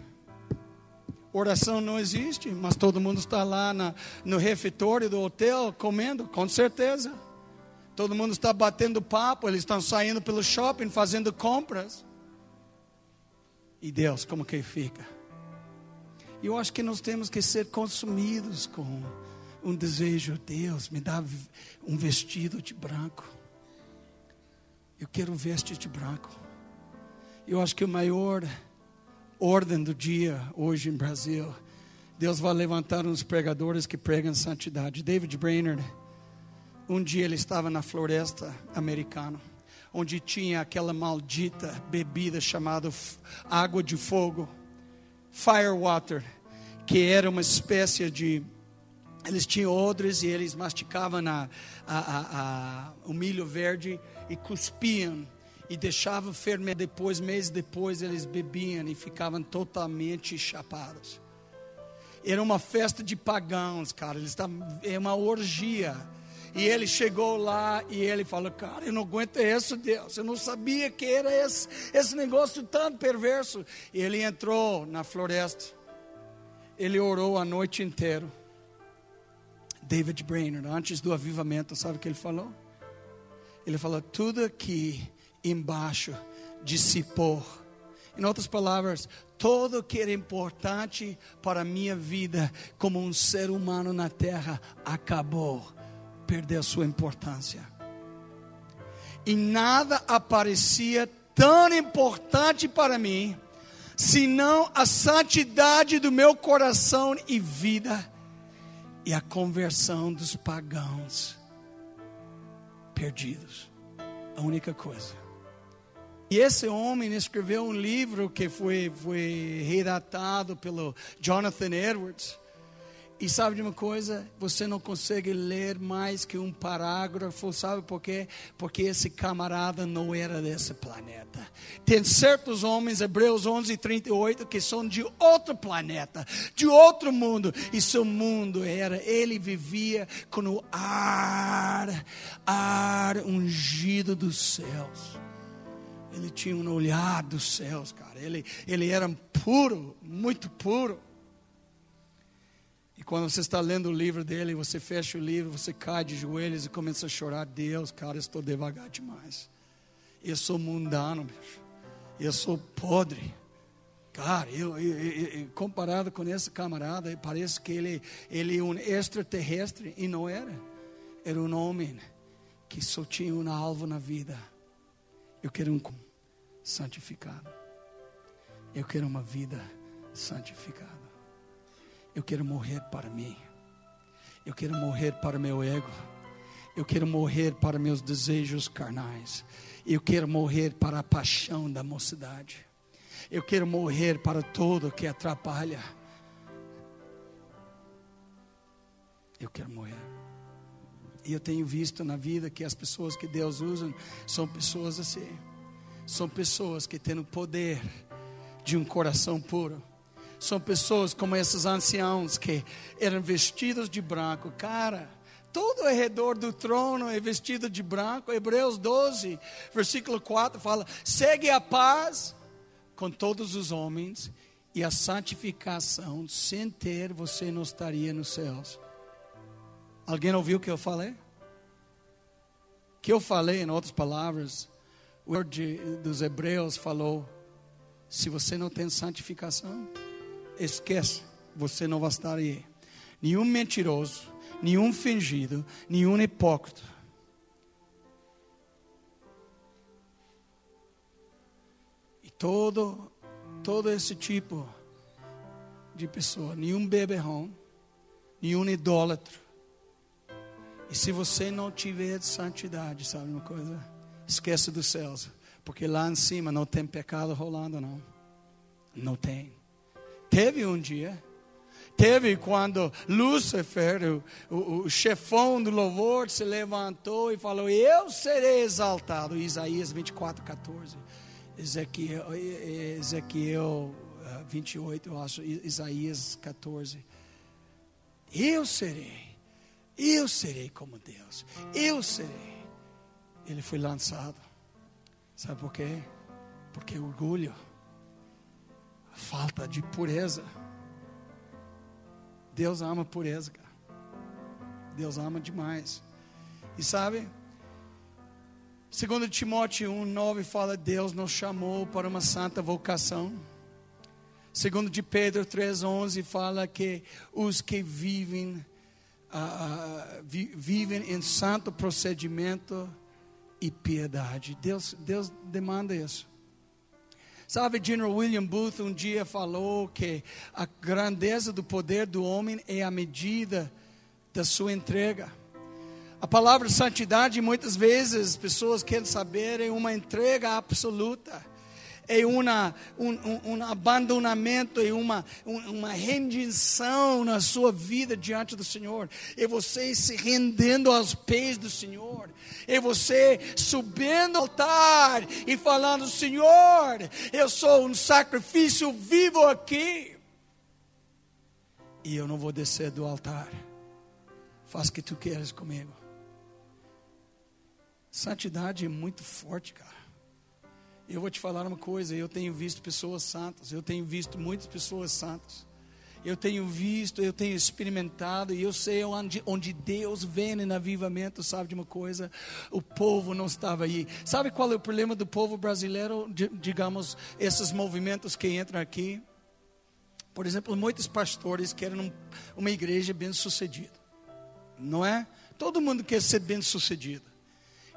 Oração não existe, mas todo mundo está lá na, no refeitório do hotel comendo, com certeza. Todo mundo está batendo papo, eles estão saindo pelo shopping fazendo compras. E Deus, como que fica? Eu acho que nós temos que ser consumidos com um desejo, Deus, me dá um vestido de branco. Eu quero vestir de branco. Eu acho que o maior ordem do dia hoje em Brasil, Deus vai levantar uns pregadores que pregam santidade. David Brainerd, um dia ele estava na floresta americana, onde tinha aquela maldita bebida chamada água de fogo, fire water, que era uma espécie de eles tinham odres e eles masticavam a, a, a, o milho verde e cuspiam e deixavam fermentar. Depois, meses depois, eles bebiam e ficavam totalmente chapados. Era uma festa de pagãos, cara. Eles estavam, é uma orgia. E ele chegou lá e ele falou: Cara, eu não aguento isso, Deus. Eu não sabia que era esse, esse negócio tão perverso. E ele entrou na floresta. Ele orou a noite inteira. David Brainerd, antes do avivamento, sabe o que ele falou? Ele falou: tudo aqui embaixo dissipou. Em outras palavras, tudo que era importante para a minha vida como um ser humano na terra acabou, perdeu sua importância. E nada aparecia tão importante para mim, senão a santidade do meu coração e vida e a conversão dos pagãos perdidos. A única coisa. E esse homem escreveu um livro que foi, foi redatado pelo Jonathan Edwards. E sabe de uma coisa? Você não consegue ler mais que um parágrafo, sabe por quê? Porque esse camarada não era desse planeta. Tem certos homens, Hebreus 11, 38, que são de outro planeta, de outro mundo. E seu mundo era, ele vivia com o ar, ar ungido dos céus. Ele tinha um olhar dos céus, cara. Ele, ele era puro, muito puro. E quando você está lendo o livro dele, você fecha o livro, você cai de joelhos e começa a chorar. Deus, cara, estou devagar demais. Eu sou mundano, bicho. Eu sou podre. Cara, eu, eu, eu, comparado com esse camarada, parece que ele, ele é um extraterrestre e não era. Era um homem que só tinha um alvo na vida. Eu quero um santificado. Eu quero uma vida santificada. Eu quero morrer para mim. Eu quero morrer para meu ego. Eu quero morrer para meus desejos carnais. Eu quero morrer para a paixão da mocidade. Eu quero morrer para tudo que atrapalha. Eu quero morrer. E eu tenho visto na vida que as pessoas que Deus usa são pessoas assim. São pessoas que têm o poder de um coração puro são pessoas como esses anciãos que eram vestidos de branco. Cara, todo ao redor do trono é vestido de branco. Hebreus 12, versículo 4 fala: segue a paz com todos os homens e a santificação, sem ter você não estaria nos céus. Alguém ouviu o que eu falei? que eu falei, em outras palavras, o dos Hebreus falou: se você não tem santificação, esquece, você não vai estar aí. Nenhum mentiroso, nenhum fingido, nenhum hipócrita. E todo, todo esse tipo de pessoa, nenhum beberrão, nenhum idólatra. E se você não tiver santidade, sabe uma coisa? Esquece dos céus, porque lá em cima não tem pecado rolando, não. Não tem. Teve um dia. Teve quando Lúcifer, o, o, o, chefão do louvor, se levantou e falou: Eu serei exaltado. Isaías 24, 14. Ezequiel, Ezequiel 28, eh, eu acho. Isaías 14. Eu serei. Eu serei como Deus. Eu serei. Ele foi lançado. Sabe por quê? Porque orgulho, falta de pureza. Deus ama pureza, cara. Deus ama demais. E sabe? Segundo Timóteo 1:9 fala Deus nos chamou para uma santa vocação. Segundo de Pedro 3:11 fala que os que vivem uh, vi, vivem em santo procedimento e piedade. Deus Deus demanda isso. Sabe, General William Booth um dia falou que a grandeza do poder do homem é a medida da sua entrega. A palavra santidade, muitas vezes, pessoas querem saber, é uma entrega absoluta, é uma, um, um, abandonamento, é uma, uma rendição na sua vida diante do Senhor, é você se rendendo aos pés do Senhor, é você subindo ao altar e falando: Senhor, eu sou um sacrifício vivo aqui, e eu não vou descer do altar, faz o que tu queres comigo. Santidade é muito forte, cara. Eu vou te falar uma coisa, eu tenho visto pessoas santas, eu tenho visto muitas pessoas santas. Eu tenho visto, eu tenho experimentado, e eu sei onde, onde Deus vem no avivamento, sabe de uma coisa? O povo não estava aí. Sabe qual é o problema do povo brasileiro, digamos, esses movimentos que entram aqui? Por exemplo, muitos pastores querem uma igreja bem sucedida, não é? Todo mundo quer ser bem sucedido.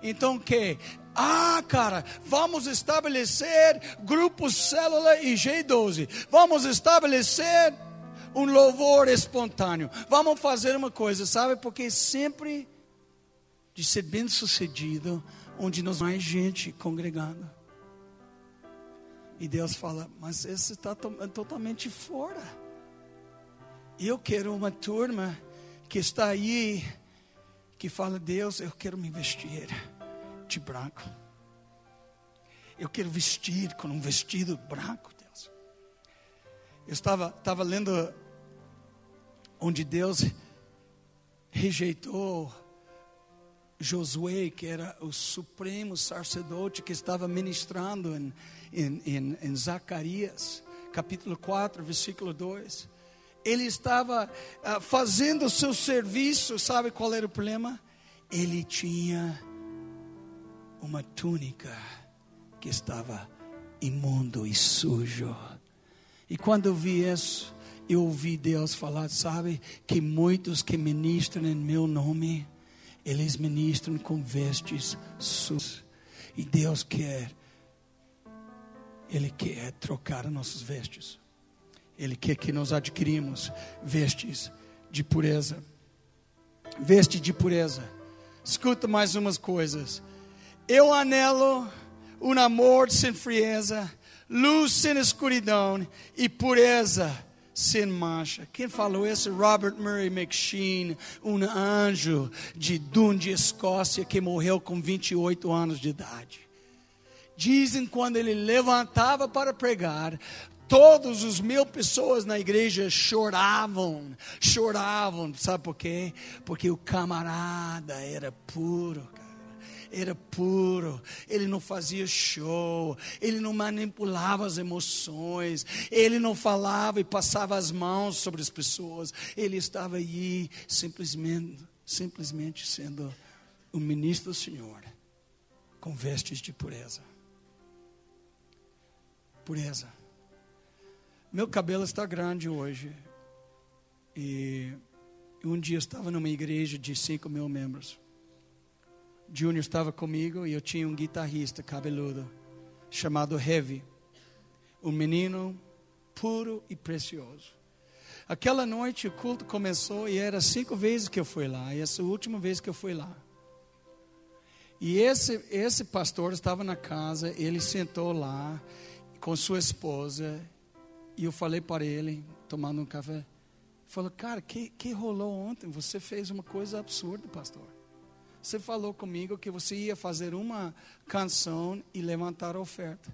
Então que? Ah, cara, vamos estabelecer grupo célula e G12. Vamos estabelecer um louvor espontâneo. Vamos fazer uma coisa, sabe? Porque sempre de ser bem sucedido, onde nós mais gente congregando. E Deus fala, mas esse está totalmente fora. Eu quero uma turma que está aí, que fala, Deus, eu quero me vestir branco. Eu quero vestir com um vestido branco, Deus. Eu estava, estava lendo onde Deus rejeitou Josué, que era o supremo sacerdote que estava ministrando em, em, em, em Zacarias, capítulo 4, versículo 2. Ele estava uh, fazendo o seu serviço, sabe qual era o problema? Ele tinha uma túnica que estava imundo e sujo. E quando eu vi isso, eu ouvi Deus falar, sabe, que muitos que ministram em meu nome, eles ministram com vestes sujas. E Deus quer, Ele quer trocar nossos vestes. Ele quer que nós adquirimos vestes de pureza. Veste de pureza. Escuta mais umas coisas. Eu anelo um amor sem frieza, luz sem escuridão e pureza sem mancha. Quem falou isso? Robert Murray McSheen, um anjo de Dundee, Escócia, que morreu com 28 anos de idade. Dizem quando ele levantava para pregar, todos os mil pessoas na igreja choravam, choravam, sabe por quê? Porque o camarada era puro era puro, ele não fazia show, ele não manipulava as emoções, ele não falava e passava as mãos sobre as pessoas, ele estava aí simplesmente, simplesmente sendo o ministro do Senhor, com vestes de pureza. Pureza. Meu cabelo está grande hoje. E um dia estava numa igreja de cinco mil membros. Júnior estava comigo e eu tinha um guitarrista cabeludo chamado Heavy, um menino puro e precioso. Aquela noite o culto começou e era cinco vezes que eu fui lá, e essa última vez que eu fui lá. E esse, esse pastor estava na casa, ele sentou lá com sua esposa, e eu falei para ele, tomando um café, falou, cara, que, que rolou ontem? Você fez uma coisa absurda, pastor. Você falou comigo que você ia fazer uma canção e levantar a oferta.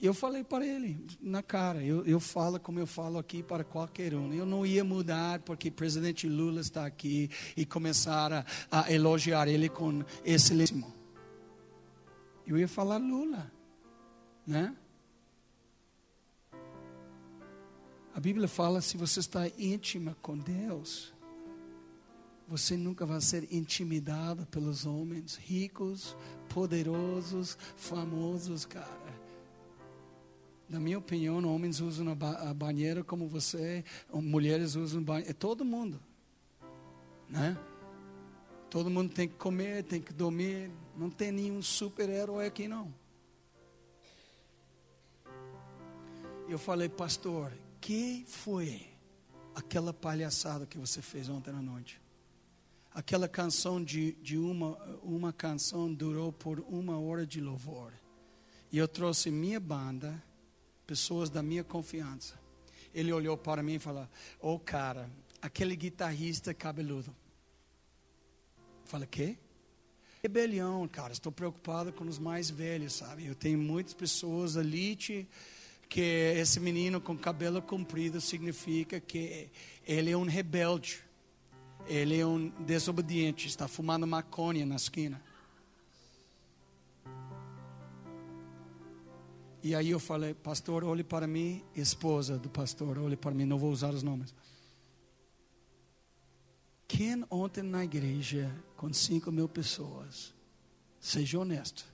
Eu falei para ele na cara, eu, eu falo como eu falo aqui para qualquer um. Eu não ia mudar porque o presidente Lula está aqui e começar a, a elogiar ele com excelência. Eu ia falar Lula, né? A Bíblia fala: se você está íntima com Deus, você nunca vai ser intimidado pelos homens ricos, poderosos, famosos, cara. Na minha opinião, homens usam a banheira como você, mulheres usam banheiro, é todo mundo, né? Todo mundo tem que comer, tem que dormir, não tem nenhum super-herói aqui não. Eu falei, pastor, que foi aquela palhaçada que você fez ontem à noite? Aquela canção de, de uma, uma canção durou por uma hora de louvor. E eu trouxe minha banda pessoas da minha confiança. Ele olhou para mim e falou: Ô oh, cara, aquele guitarrista cabeludo. Falei: Quê? Rebelião, cara. Estou preocupado com os mais velhos, sabe? Eu tenho muitas pessoas ali que esse menino com cabelo comprido significa que ele é um rebelde. Ele é um desobediente, está fumando maconha na esquina. E aí eu falei, pastor, olhe para mim, esposa do pastor, olhe para mim, não vou usar os nomes. Quem ontem na igreja, com cinco mil pessoas, seja honesto,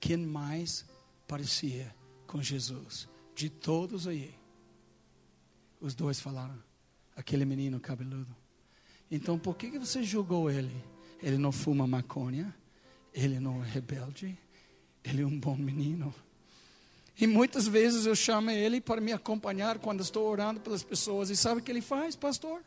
quem mais parecia com Jesus? De todos aí. Os dois falaram, aquele menino cabeludo. Então por que, que você julgou ele? Ele não fuma maconha, ele não é rebelde, ele é um bom menino. E muitas vezes eu chamo ele para me acompanhar quando estou orando pelas pessoas. E sabe o que ele faz, pastor?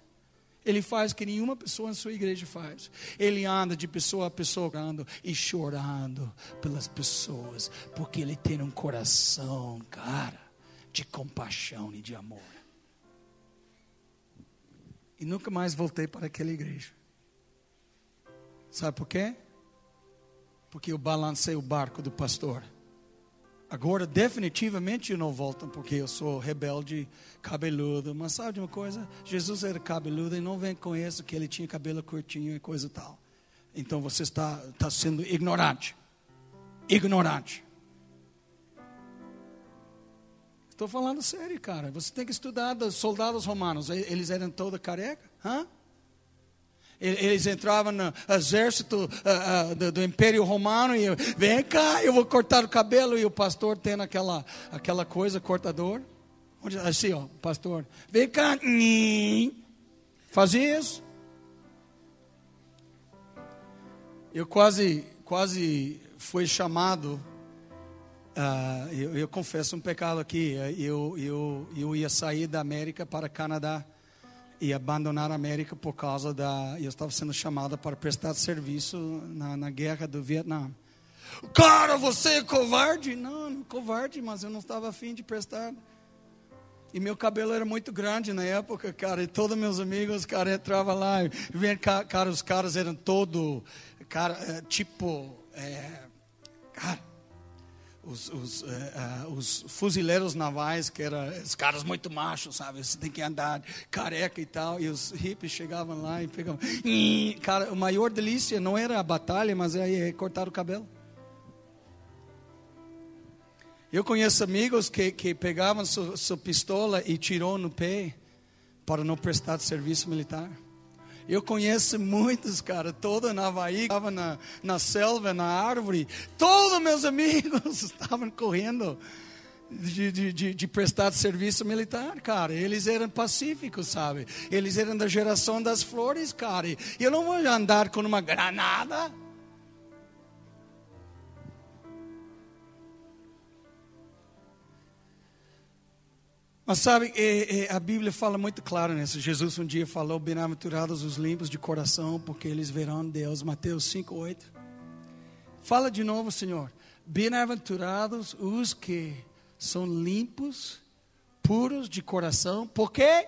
Ele faz o que nenhuma pessoa em sua igreja faz. Ele anda de pessoa a pessoa orando e chorando pelas pessoas, porque ele tem um coração, cara, de compaixão e de amor. E nunca mais voltei para aquela igreja. Sabe por quê? Porque eu balancei o barco do pastor. Agora, definitivamente, eu não volto porque eu sou rebelde, cabeludo. Mas sabe de uma coisa? Jesus era cabeludo e não vem com isso que ele tinha cabelo curtinho e coisa tal. Então você está, está sendo ignorante. Ignorante. Estou falando sério, cara. Você tem que estudar dos soldados romanos. Eles eram todos careca? Hã? Eles entravam no exército uh, uh, do, do, Império Romano e vem cá, eu vou cortar o cabelo e o pastor tendo aquela aquela coisa cortador, assim ó, pastor, vem cá, fazia isso. Eu quase quase fui chamado Uh, eu, eu, confesso um pecado aqui. Eu, eu, eu ia sair da América para Canadá e abandonar a América por causa da. Eu estava sendo chamado para prestar serviço na, na guerra do Vietnã. Cara, você é covarde? Não, não covarde, mas eu não estava afim de prestar. E meu cabelo era muito grande na época, cara. E todos meus amigos, cara, entravam lá. E, cara, os caras eram todo, cara, é, tipo, é, cara os, os, uh, uh, os, fuzileiros navais, que eram os caras muito machos, sabe? Você tem que andar careca e tal. E os hippies chegavam lá e pegavam. Cara, a maior delícia não era a batalha, mas é, é cortar o cabelo. Eu conheço amigos que, que pegavam sua, sua pistola e tirou no pé para não prestar serviço militar. Eu conheço muitos, cara, toda na Havaí, estava na, na selva, na árvore. Todos meus amigos estavam correndo de, de, de, de, prestar serviço militar, cara. Eles eram pacíficos, sabe? Eles eram da geração das flores, cara. E eu não vou andar com uma granada. Mas sabe, é, é, a Bíblia fala muito claro nisso. Jesus um dia falou: Bem-aventurados os limpos de coração, porque eles verão Deus. Mateus 5, 8. Fala de novo, Senhor. Bem-aventurados os que são limpos, puros de coração, porque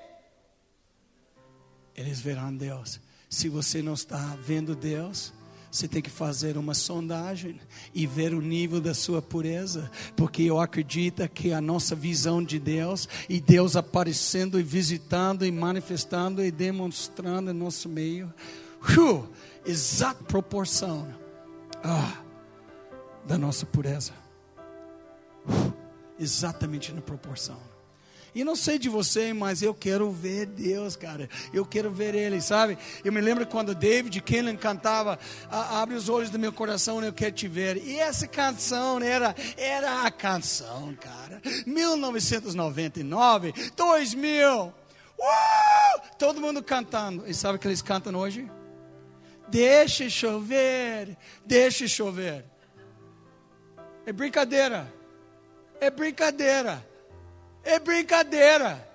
eles verão Deus. Se você não está vendo Deus, Você tem que fazer uma sondagem e ver o nível da sua pureza, porque eu acredito que a nossa visão de Deus e Deus aparecendo e visitando e manifestando e demonstrando em nosso meio, uh, exata proporção ah, da nossa pureza, uh, exatamente na proporção. E não sei de você, mas eu quero ver Deus, cara. Eu quero ver Ele, sabe? Eu me lembro quando David Kennan cantava Abre os olhos do meu coração, eu quero te ver. E essa canção era, era a canção, cara. 1999, 2000. Uh! Todo mundo cantando. E sabe o que eles cantam hoje? Deixe chover, deixe chover. É brincadeira. É brincadeira. É brincadeira.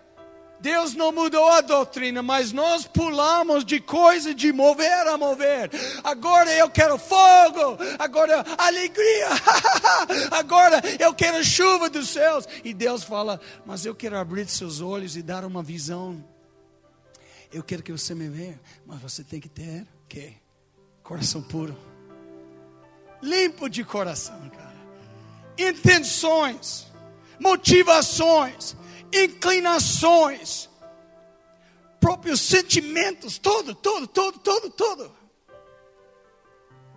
Deus não mudou a doutrina, mas nós pulamos de coisa de mover a mover. Agora eu quero fogo, agora alegria, agora eu quero chuva dos céus. E Deus fala: Mas eu quero abrir seus olhos e dar uma visão. Eu quero que você me veja, mas você tem que ter que coração puro, limpo de coração, cara. Intenções motivações, inclinações, próprios sentimentos, tudo, tudo, tudo, tudo, tudo,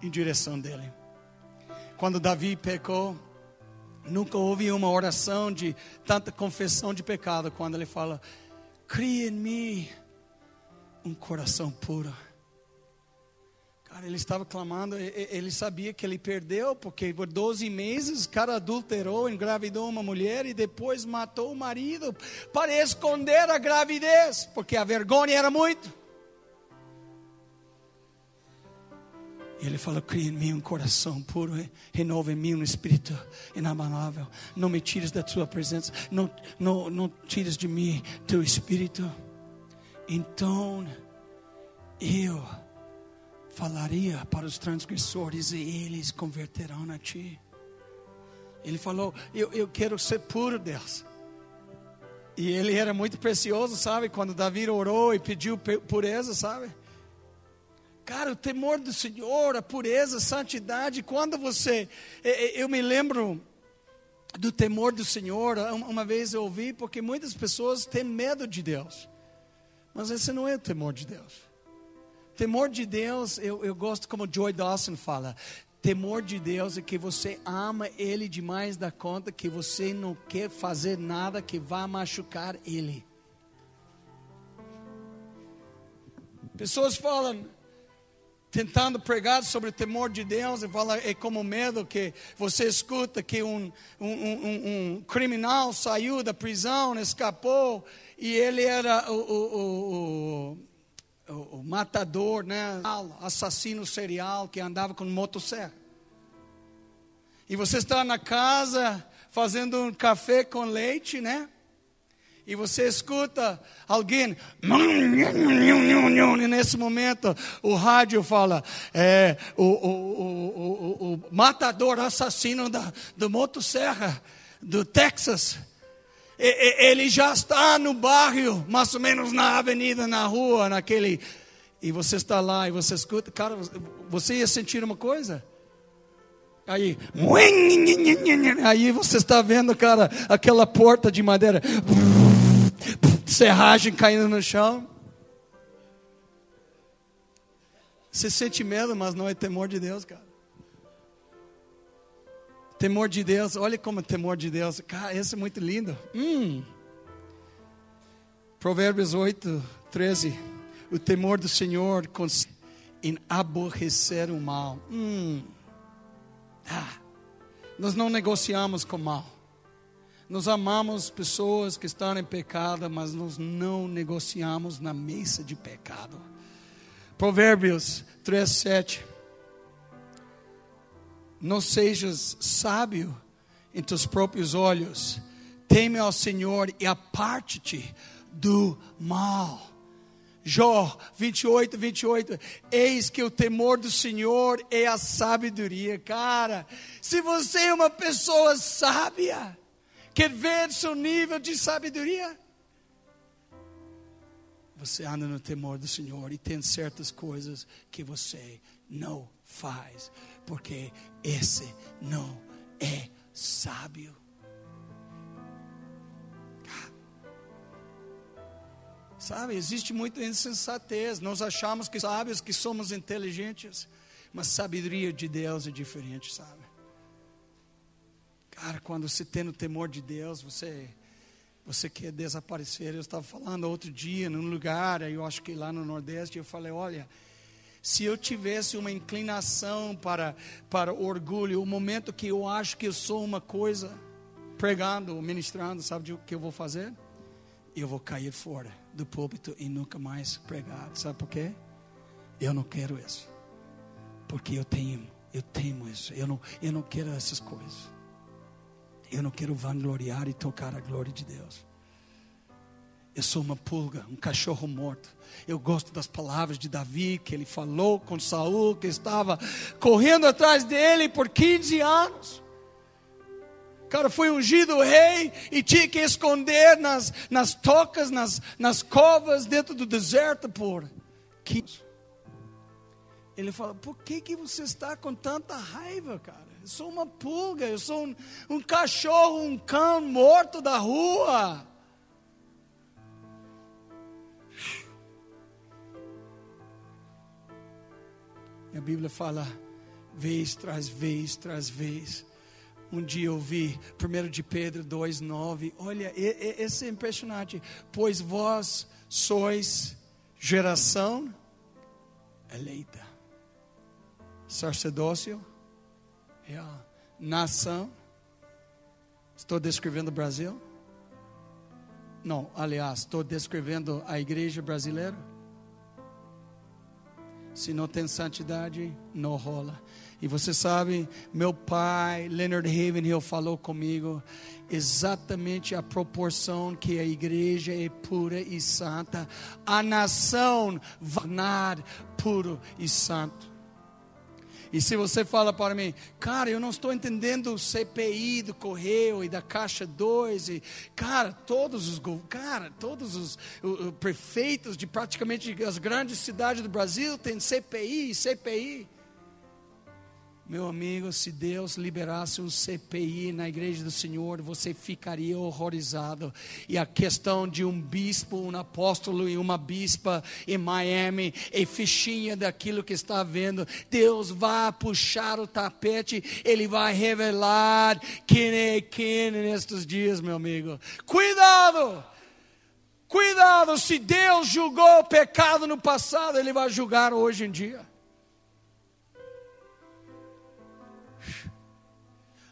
em direção dele. Quando Davi pecou, nunca houve uma oração de tanta confissão de pecado, quando ele fala: Cria em mim um coração puro Cara, ele estava clamando, ele sabia que ele perdeu, porque por 12 meses o cara adulterou, engravidou uma mulher e depois matou o marido para esconder a gravidez, porque a vergonha era muito. Ele falou: Cria em mim um coração puro, renova em mim um espírito inabalável. Não me tires da tua presença, não, não, não tires de mim teu espírito. Então, eu falaria para os transgressores e eles converterão a ti. Ele falou: eu, eu quero ser puro, Deus. E ele era muito precioso, sabe? Quando Davi orou e pediu pureza, sabe? Cara, o temor do Senhor, a pureza, a santidade. Quando você. Eu me lembro do temor do Senhor. Uma vez eu ouvi, porque muitas pessoas têm medo de Deus. Mas esse não é o temor de Deus. Temor de Deus, eu, eu gosto como Joy Dawson fala. Temor de Deus é que você ama Ele demais da conta, que você não quer fazer nada que vá machucar Ele. Pessoas falam, tentando pregar sobre o temor de Deus, e fala, é como medo que você escuta que um, um, um, um criminal saiu da prisão, escapou, e ele era o, o, o o, o matador, né, assassino serial que andava com motosserra. E você está na casa fazendo um café com leite, né? E você escuta alguém, e nesse momento o rádio fala, é, o, o, o, matador assassino da, do motosserra do Texas ele já está no bairro, mais ou menos na avenida, na rua, naquele. E você está lá e você escuta, cara, você ia sentir uma coisa? Aí, aí você está vendo, cara, aquela porta de madeira, serragem caindo no chão. Você sente medo, mas não é temor de Deus, cara. Temor de Deus, olha como é temor de Deus. Cara, esse é muito lindo. Hum. Provérbios 8, 13. O temor do Senhor em aborrecer o mal. Hum. Ah. Nós não negociamos com o mal. Nós amamos pessoas que estão em pecado, mas nós não negociamos na mesa de pecado. Provérbios 3, 7 não sejas sábio em teus próprios olhos, teme ao Senhor e aparte-te do mal. Jó 28, 28. Eis que o temor do Senhor é a sabedoria. Cara, se você é uma pessoa sábia, quer ver seu nível de sabedoria? Você anda no temor do Senhor e tem certas coisas que você não faz, porque esse não é sábio. Sabe, existe muita insensatez. Nós achamos que sábios, que somos inteligentes, mas sabedoria de Deus é diferente, sabe? Cara, quando você tem o temor de Deus, você você quer desaparecer. Eu estava falando outro dia num lugar, eu acho que lá no Nordeste, eu falei, olha, se eu tivesse uma inclinação para para orgulho, o momento que eu acho que eu sou uma coisa, pregando, ministrando, sabe o que eu vou fazer? Eu vou cair fora do púlpito e nunca mais pregar. Sabe por quê? Eu não quero isso. Porque eu tenho, eu temo isso. Eu não, eu não quero essas coisas. Eu não quero vangloriar e tocar a glória de Deus. Eu sou uma pulga, um cachorro morto. Eu gosto das palavras de Davi que ele falou com Saul, que estava correndo atrás dele por 15 anos cara foi ungido rei e tinha que esconder nas, nas tocas, nas, nas covas, dentro do deserto por 15. Ele fala: Por que, que você está com tanta raiva, cara? Eu sou uma pulga, eu sou um, um cachorro, um cão morto da rua. E a Bíblia fala, vez tras vez tras vez um dia eu vi 1 de Pedro 2,9. Olha, esse é impressionante. Pois vós sois geração eleita, sacerdócio, real, nação. Estou descrevendo o Brasil? Não, aliás, estou descrevendo a igreja brasileira. Se não tem santidade, não rola. E você sabe, meu pai, Leonard Havenhill, falou comigo exatamente a proporção que a igreja é pura e santa, a nação vanar puro e santo. E se você fala para mim, cara, eu não estou entendendo o CPI do Correio e da Caixa 2, e, cara, todos os, cara, todos os, os, os prefeitos de praticamente as grandes cidades do Brasil têm CPI CPI. Meu amigo, se Deus liberasse um CPI na igreja do Senhor, você ficaria horrorizado. E a questão de um bispo, um apóstolo e uma bispa em Miami, e fichinha daquilo que está vendo, Deus vai puxar o tapete, Ele vai revelar quem é quem nestes dias, meu amigo. Cuidado! Cuidado, se Deus julgou o pecado no passado, Ele vai julgar hoje em dia.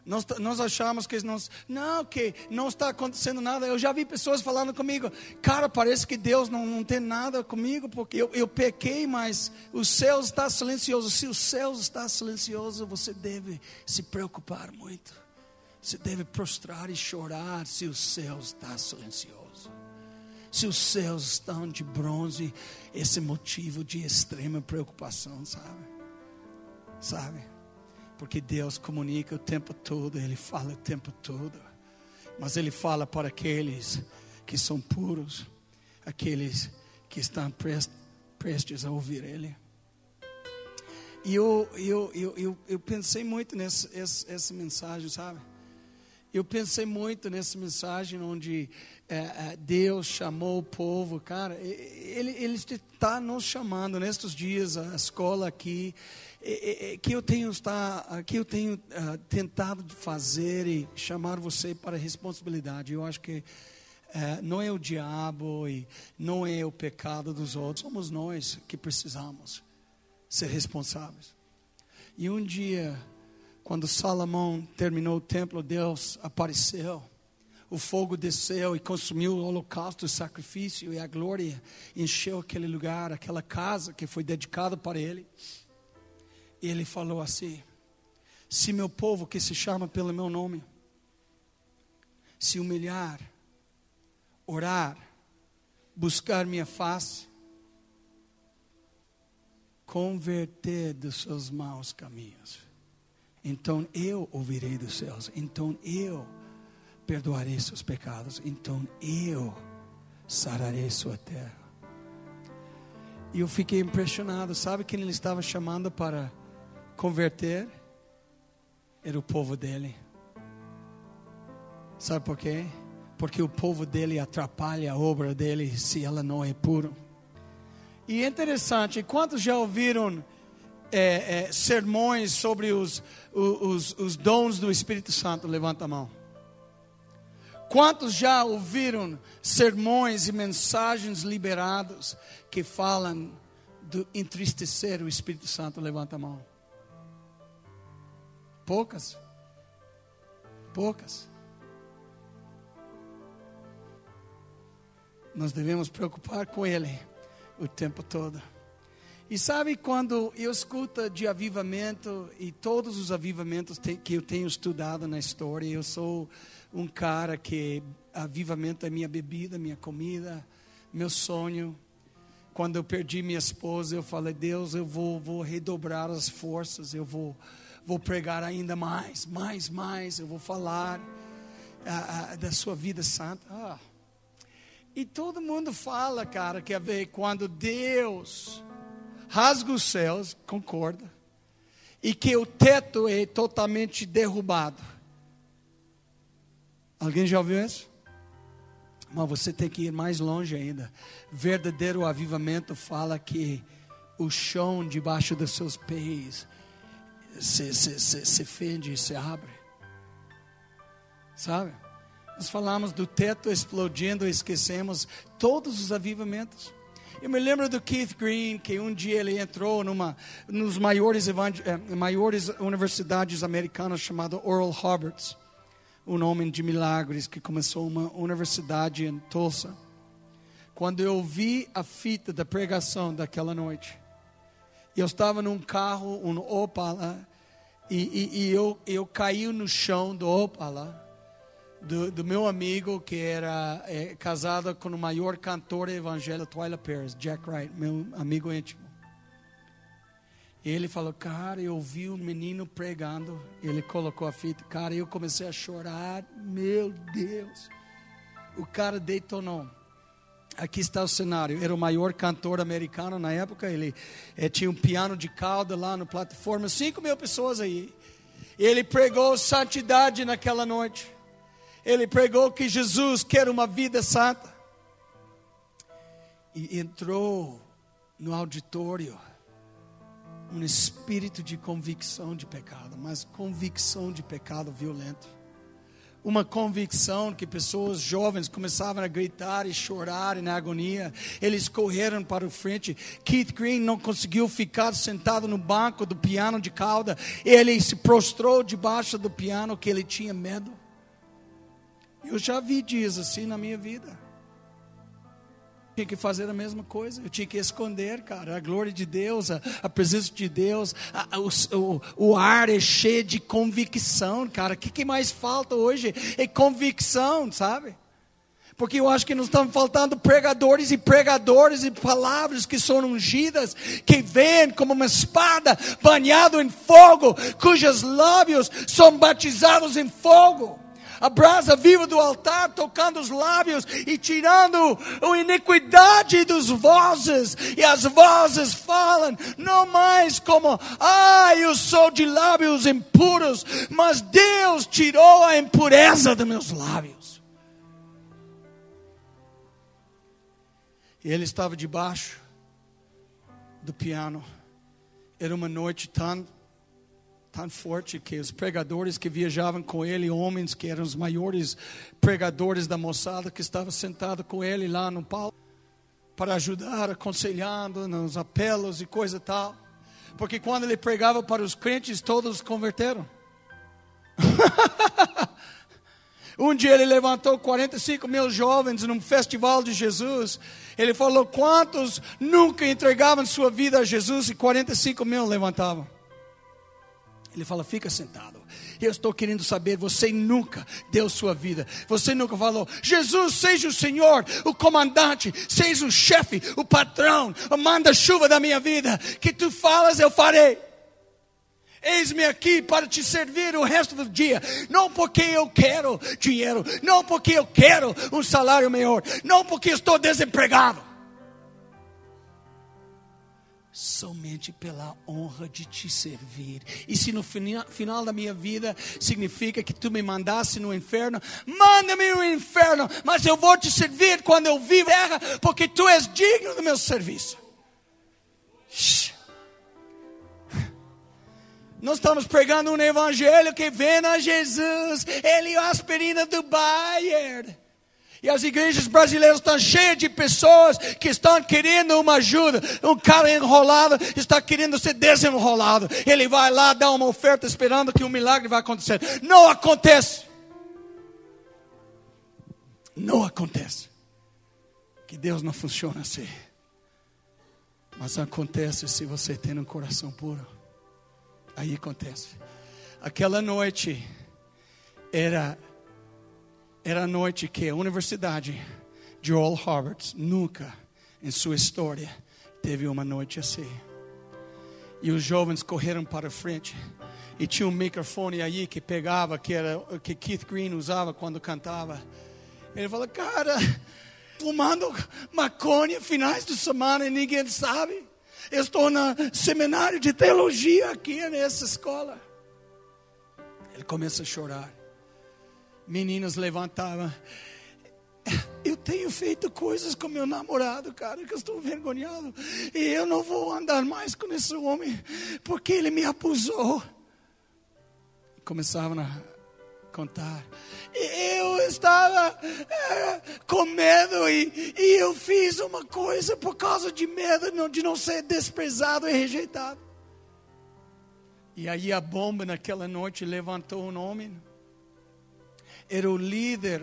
Nós, nós achamos que não, não, que não está acontecendo nada. Eu já vi pessoas falando comigo, cara, parece que Deus não, não tem nada comigo, porque eu, eu pequei, mas o céu está silencioso. Se o céu está silencioso, você deve se preocupar muito. Você deve prostrar e chorar se o céu está silencioso. Se os céus estão de bronze, esse é motivo de extrema preocupação, sabe? Sabe? Porque Deus comunica o tempo todo, Ele fala o tempo todo. Mas Ele fala para aqueles que são puros, aqueles que estão prestes a ouvir Ele. E eu, eu, eu, eu, eu pensei muito nessa essa, essa mensagem, sabe? Eu pensei muito nessa mensagem onde é, é, Deus chamou o povo, cara. Ele, ele está nos chamando nestes dias, a escola aqui que eu tenho está que eu tenho uh, tentado fazer e chamar você para responsabilidade. Eu acho que uh, não é o diabo e não é o pecado dos outros, somos nós que precisamos ser responsáveis. E um dia, quando Salomão terminou o templo, Deus apareceu. O fogo desceu e consumiu o holocausto, o sacrifício e a glória encheu aquele lugar, aquela casa que foi dedicada para ele. E ele falou assim: Se meu povo que se chama pelo meu nome se humilhar, orar, buscar minha face, converter dos seus maus caminhos, então eu ouvirei dos céus, então eu perdoarei seus pecados, então eu sararei sua terra. E eu fiquei impressionado. Sabe quem ele estava chamando para converter? Era o povo dele. Sabe por quê? Porque o povo dele atrapalha a obra dele se ela não é pura. E é interessante, quantos já ouviram é, é, sermões sobre os, os, os dons do Espírito Santo? Levanta a mão. Quantos já ouviram sermões e mensagens liberados que falam do entristecer o Espírito Santo? Levanta a mão. Poucas. Poucas. Nós devemos preocupar com Ele o tempo todo. E sabe quando eu escuto de avivamento e todos os avivamentos que eu tenho estudado na história, eu sou um cara que avivamento é minha bebida, minha comida, meu sonho. Quando eu perdi minha esposa, eu falei: Deus, eu vou, vou redobrar as forças, eu vou, vou pregar ainda mais, mais, mais. Eu vou falar ah, ah, da sua vida santa. Ah. E todo mundo fala, cara, que a ver quando Deus rasga os céus, concorda, e que o teto é totalmente derrubado. Alguém já ouviu isso? Mas você tem que ir mais longe ainda. Verdadeiro avivamento fala que o chão debaixo dos seus pés se, se, se, se fende e se abre. Sabe? Nós falamos do teto explodindo e esquecemos todos os avivamentos. Eu me lembro do Keith Green, que um dia ele entrou numa nos maiores, eh, maiores universidades americanas chamada Oral Roberts um homem de milagres que começou uma universidade em Tulsa. Quando eu vi a fita da pregação daquela noite, eu estava num carro, um Opala, e, e, e eu, eu caí no chão do Opala, do, do meu amigo que era é, casado com o maior cantor evangélico, Twyla Paris, Jack Wright, meu amigo íntimo. Ele falou, cara, eu vi um menino pregando. Ele colocou a fita, cara, eu comecei a chorar. Meu Deus. O cara detonou. Aqui está o cenário. Era o maior cantor americano na época. Ele eh, tinha um piano de cauda lá no plataforma. Cinco mil pessoas aí. Ele pregou santidade naquela noite. Ele pregou que Jesus quer uma vida santa. E entrou no auditório um espírito de convicção de pecado, mas convicção de pecado violento. Uma convicção que pessoas jovens começavam a gritar e chorar na agonia. Eles correram para o frente. Keith Green não conseguiu ficar sentado no banco do piano de cauda. Ele se prostrou debaixo do piano que ele tinha medo. Eu já vi dias assim na minha vida tinha que fazer a mesma coisa, eu tinha que esconder, cara, a glória de Deus, a, a presença de Deus, a, a, o, o, ar é cheio de convicção, cara. O que, que mais falta hoje? É convicção, sabe? Porque eu acho que nos estão faltando pregadores e pregadores e palavras que são ungidas, que vêm como uma espada banhado em fogo, cujos lábios são batizados em fogo a brasa viva do altar, tocando os lábios e tirando a iniquidade dos vozes. E as vozes falam, não mais como, ah, eu sou de lábios impuros, mas Deus tirou a impureza dos meus lábios. E ele estava debaixo do piano. Era uma noite tão tão forte que os pregadores que viajavam com ele, homens que eram os maiores pregadores da moçada, que estavam sentados com ele lá no palco, para ajudar, aconselhando nos apelos e coisa tal. Porque quando ele pregava para os crentes, todos converteram. um dia ele levantou 45 mil jovens num festival de Jesus. Ele falou: quantos nunca entregavam sua vida a Jesus? E 45 mil levantavam. Ele fala: fica sentado. Eu estou querendo saber, você nunca deu sua vida. Você nunca falou: Jesus, seja o Senhor, o comandante, seja o chefe, o patrão, o manda-chuva da minha vida. Que tu falas, eu farei. Eis-me aqui para te servir o resto do dia. Não porque eu quero dinheiro, não porque eu quero um salário melhor, não porque estou desempregado. Somente pela honra de te servir. E se no final da minha vida significa que tu me mandasse no inferno, manda-me no inferno, mas eu vou te servir quando eu vivo terra, porque tu és digno do meu serviço. Nós estamos pregando um evangelho que vem a Jesus, ele é a aspirina do Bayern. E as igrejas brasileiras estão cheias de pessoas que estão querendo uma ajuda. Um cara enrolado está querendo ser desenrolado. Ele vai lá dar uma oferta esperando que um milagre vai acontecer. Não acontece. Não acontece. Que Deus não funciona assim. Mas acontece se você tem um coração puro. Aí acontece. Aquela noite era era a noite que a Universidade de Oral Harvard nunca em sua história teve uma noite assim. E os jovens correram para frente e tinha um microfone aí que pegava que era que Keith Green usava quando cantava. Ele falou: "Cara, fumando maconha finais de semana e ninguém sabe. Eu estou no seminário de teologia aqui nessa escola." Ele começa a chorar meninas levantavam. Eu tenho feito coisas com meu namorado, cara, que eu estou envergonhado. E eu não vou andar mais com esse homem, porque ele me abusou. Começavam a contar. Eu estava é, com medo e, e eu fiz uma coisa por causa de medo de não ser desprezado e rejeitado. E aí a bomba naquela noite levantou um homem era o líder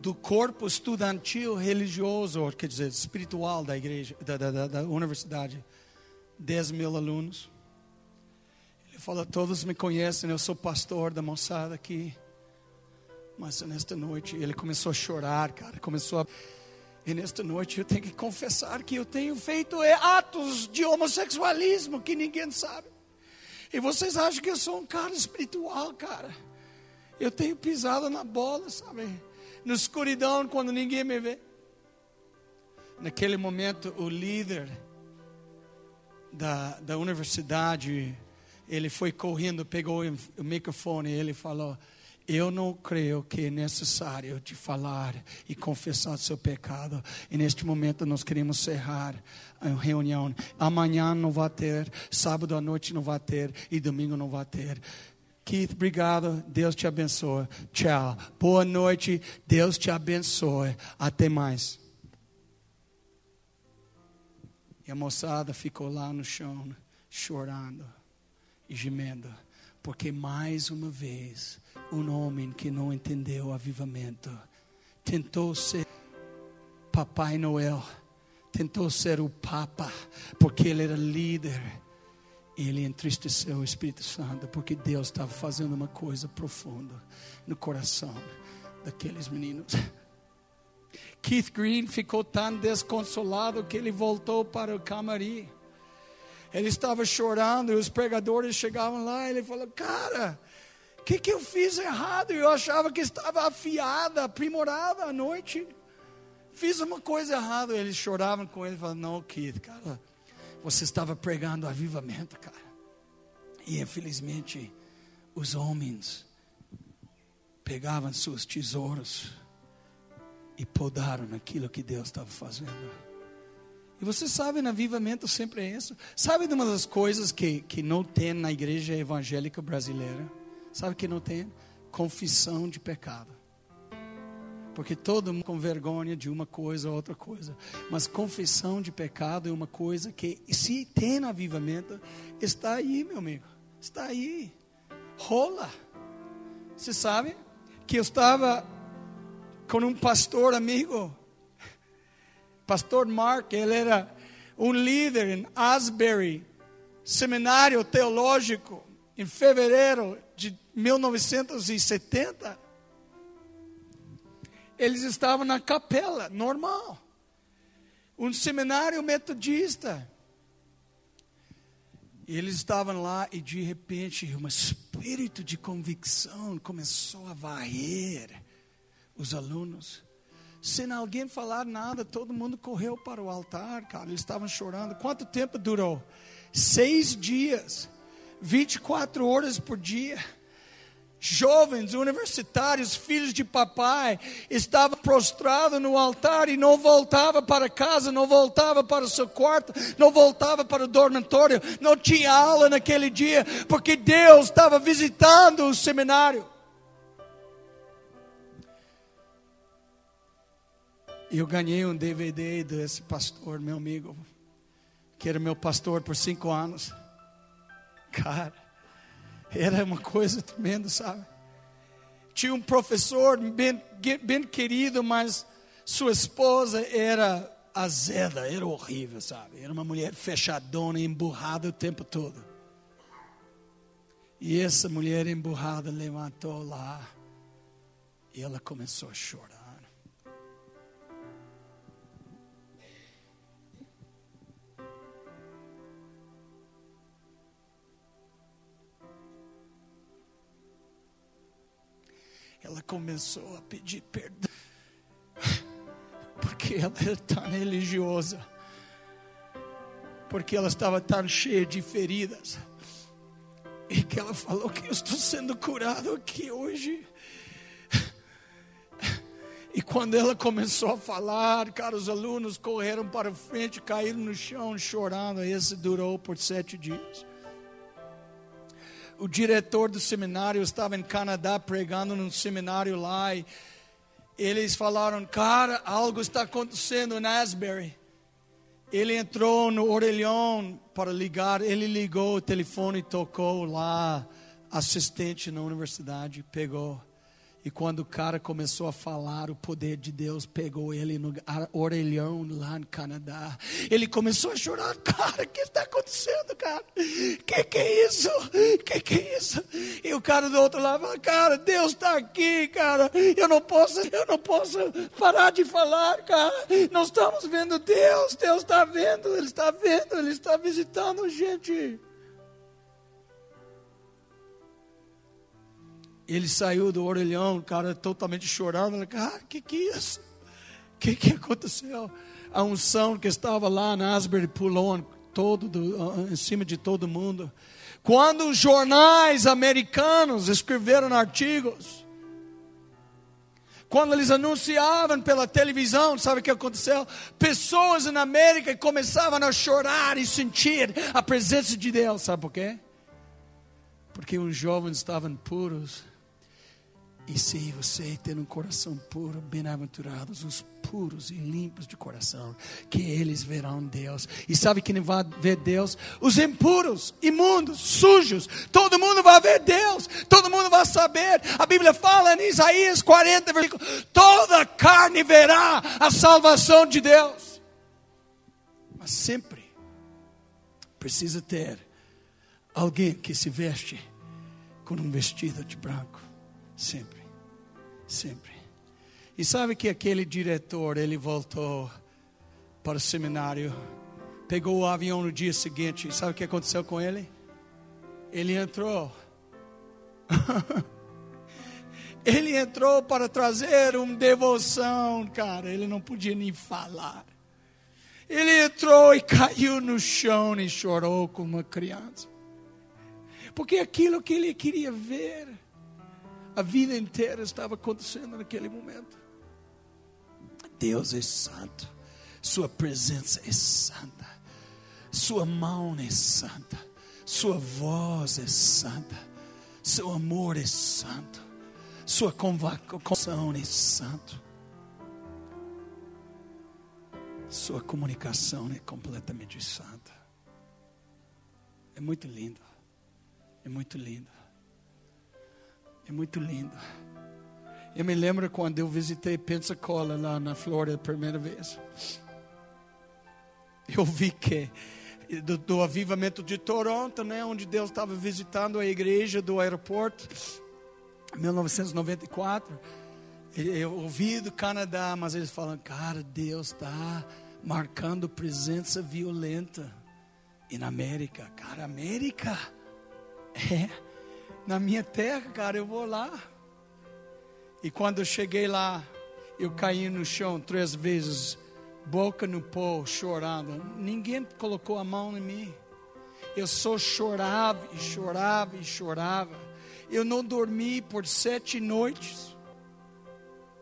do corpo estudantil religioso, quer dizer, espiritual da igreja, da, da, da universidade. 10 mil alunos. Ele fala: Todos me conhecem, eu sou pastor da moçada aqui. Mas nesta noite ele começou a chorar, cara. Começou a. E nesta noite eu tenho que confessar que eu tenho feito atos de homossexualismo que ninguém sabe. E vocês acham que eu sou um cara espiritual, cara? Eu tenho pisado na bola, sabe? Na escuridão, quando ninguém me vê. Naquele momento, o líder da, da universidade, ele foi correndo, pegou o microfone e ele falou: eu não creio que é necessário te falar e confessar seu pecado. E neste momento nós queremos cerrar a reunião. Amanhã não vai ter, sábado à noite não vai ter e domingo não vai ter. Keith, obrigado. Deus te abençoe. Tchau. Boa noite. Deus te abençoe. Até mais. E a moçada ficou lá no chão, chorando e gemendo, porque mais uma vez um homem que não entendeu o avivamento tentou ser Papai Noel, tentou ser o Papa, porque ele era líder ele entristeceu o Espírito Santo, porque Deus estava fazendo uma coisa profunda no coração daqueles meninos. Keith Green ficou tão desconsolado que ele voltou para o camarim. Ele estava chorando e os pregadores chegavam lá e ele falou: Cara, o que, que eu fiz errado? Eu achava que estava afiada, aprimorada à noite. Fiz uma coisa errada. Eles choravam com ele e falavam: Não, Keith, cara você estava pregando avivamento, cara. E infelizmente, os homens pegavam seus tesouros e podaram naquilo que Deus estava fazendo. E você sabe, no avivamento sempre é isso. Sabe de uma das coisas que, que não tem na igreja evangélica brasileira? Sabe que não tem? Confissão de pecado. Porque todo mundo com vergonha de uma coisa ou outra coisa. Mas confissão de pecado é uma coisa que, se tem avivamento, está aí, meu amigo. Está aí. Rola. Você sabe que eu estava com um pastor amigo, pastor Mark, ele era um líder em Asbury, seminário teológico, em fevereiro de 1970 eles estavam na capela, normal. Um seminário metodista. E eles estavam lá e de repente um espírito de convicção começou a varrer os alunos. sem alguém falar nada, todo mundo correu para o altar, cara. Eles estavam chorando. Quanto tempo durou? Seis dias, 24 horas por dia jovens, universitários, filhos de papai, estavam prostrados no altar e não voltava para casa, não voltava para o seu quarto, não voltava para o dormitório, não tinha aula naquele dia, porque Deus estava visitando o seminário. Eu ganhei um DVD desse pastor, meu amigo, que era meu pastor por cinco anos. Cara, era uma coisa tremenda, sabe? Tinha um professor bem, bem querido, mas sua esposa era azeda, era horrível, sabe? Era uma mulher fechadona, emburrada o tempo todo. E essa mulher emburrada levantou lá e ela começou a chorar. Ela começou a pedir perdão, porque ela era tão religiosa, porque ela estava tão cheia de feridas, e que ela falou que eu estou sendo curado aqui hoje. E quando ela começou a falar, cara, os alunos correram para frente, caíram no chão chorando. Esse durou por sete dias o diretor do seminário estava em Canadá pregando num seminário lá e eles falaram, cara, algo está acontecendo em Asbury. Ele entrou no orelhão para ligar, ele ligou o telefone, tocou lá, assistente na universidade, pegou. E quando o cara começou a falar, o poder de Deus pegou ele no orelhão lá no Canadá. Ele começou a chorar. Cara, o que está acontecendo, cara? Que que é isso? Que que é isso? E o cara do outro lado falou, cara, Deus está aqui, cara. Eu não posso, eu não posso parar de falar, cara. Nós estamos vendo Deus. Deus está vendo, Ele está vendo, Ele está visitando gente. Ele saiu do orelhão, o cara totalmente chorando. Cara, o que, que é isso? Que, que aconteceu? A unção que estava lá na Asbury pulou todo do, em cima de todo mundo. Quando os jornais americanos escreveram artigos, quando eles anunciavam pela televisão, sabe o que aconteceu? Pessoas na América começavam a chorar e sentir a presença de Deus, sabe por quê? Porque os jovens estavam puros e se você tem um coração puro, bem-aventurados os puros e limpos de coração, que eles verão Deus. E sabe quem vai ver Deus? Os impuros, imundos, sujos. Todo mundo vai ver Deus. Todo mundo vai saber. A Bíblia fala em Isaías 40, versículo: toda carne verá a salvação de Deus. Mas sempre precisa ter alguém que se veste com um vestido de branco Sempre. Sempre. E sabe que aquele diretor, ele voltou para o seminário, pegou o avião no dia seguinte. Sabe o que aconteceu com ele? Ele entrou. ele entrou para trazer uma devoção, cara. Ele não podia nem falar. Ele entrou e caiu no chão e chorou como uma criança. Porque aquilo que ele queria ver a vida inteira estava acontecendo naquele momento. Deus é santo, Sua presença é santa, Sua mão é santa, Sua voz é santa, Seu amor é santo, Sua convocação é santo, Sua comunicação é completamente santa. É muito lindo, é muito lindo. É muito lindo. Eu me lembro quando eu visitei Pensacola lá na Flórida a primeira vez. Eu vi que do, do avivamento de Toronto, né, onde Deus estava visitando a igreja do aeroporto, 1994. Eu ouvi do Canadá, mas eles falam, cara, Deus está marcando presença violenta e na América, cara, América é na minha terra, cara, eu vou lá. E quando eu cheguei lá, Eu caí no chão três vezes, boca no pó, chorando. Ninguém colocou a mão em mim. Eu só chorava e chorava e chorava. Eu não dormi por sete noites.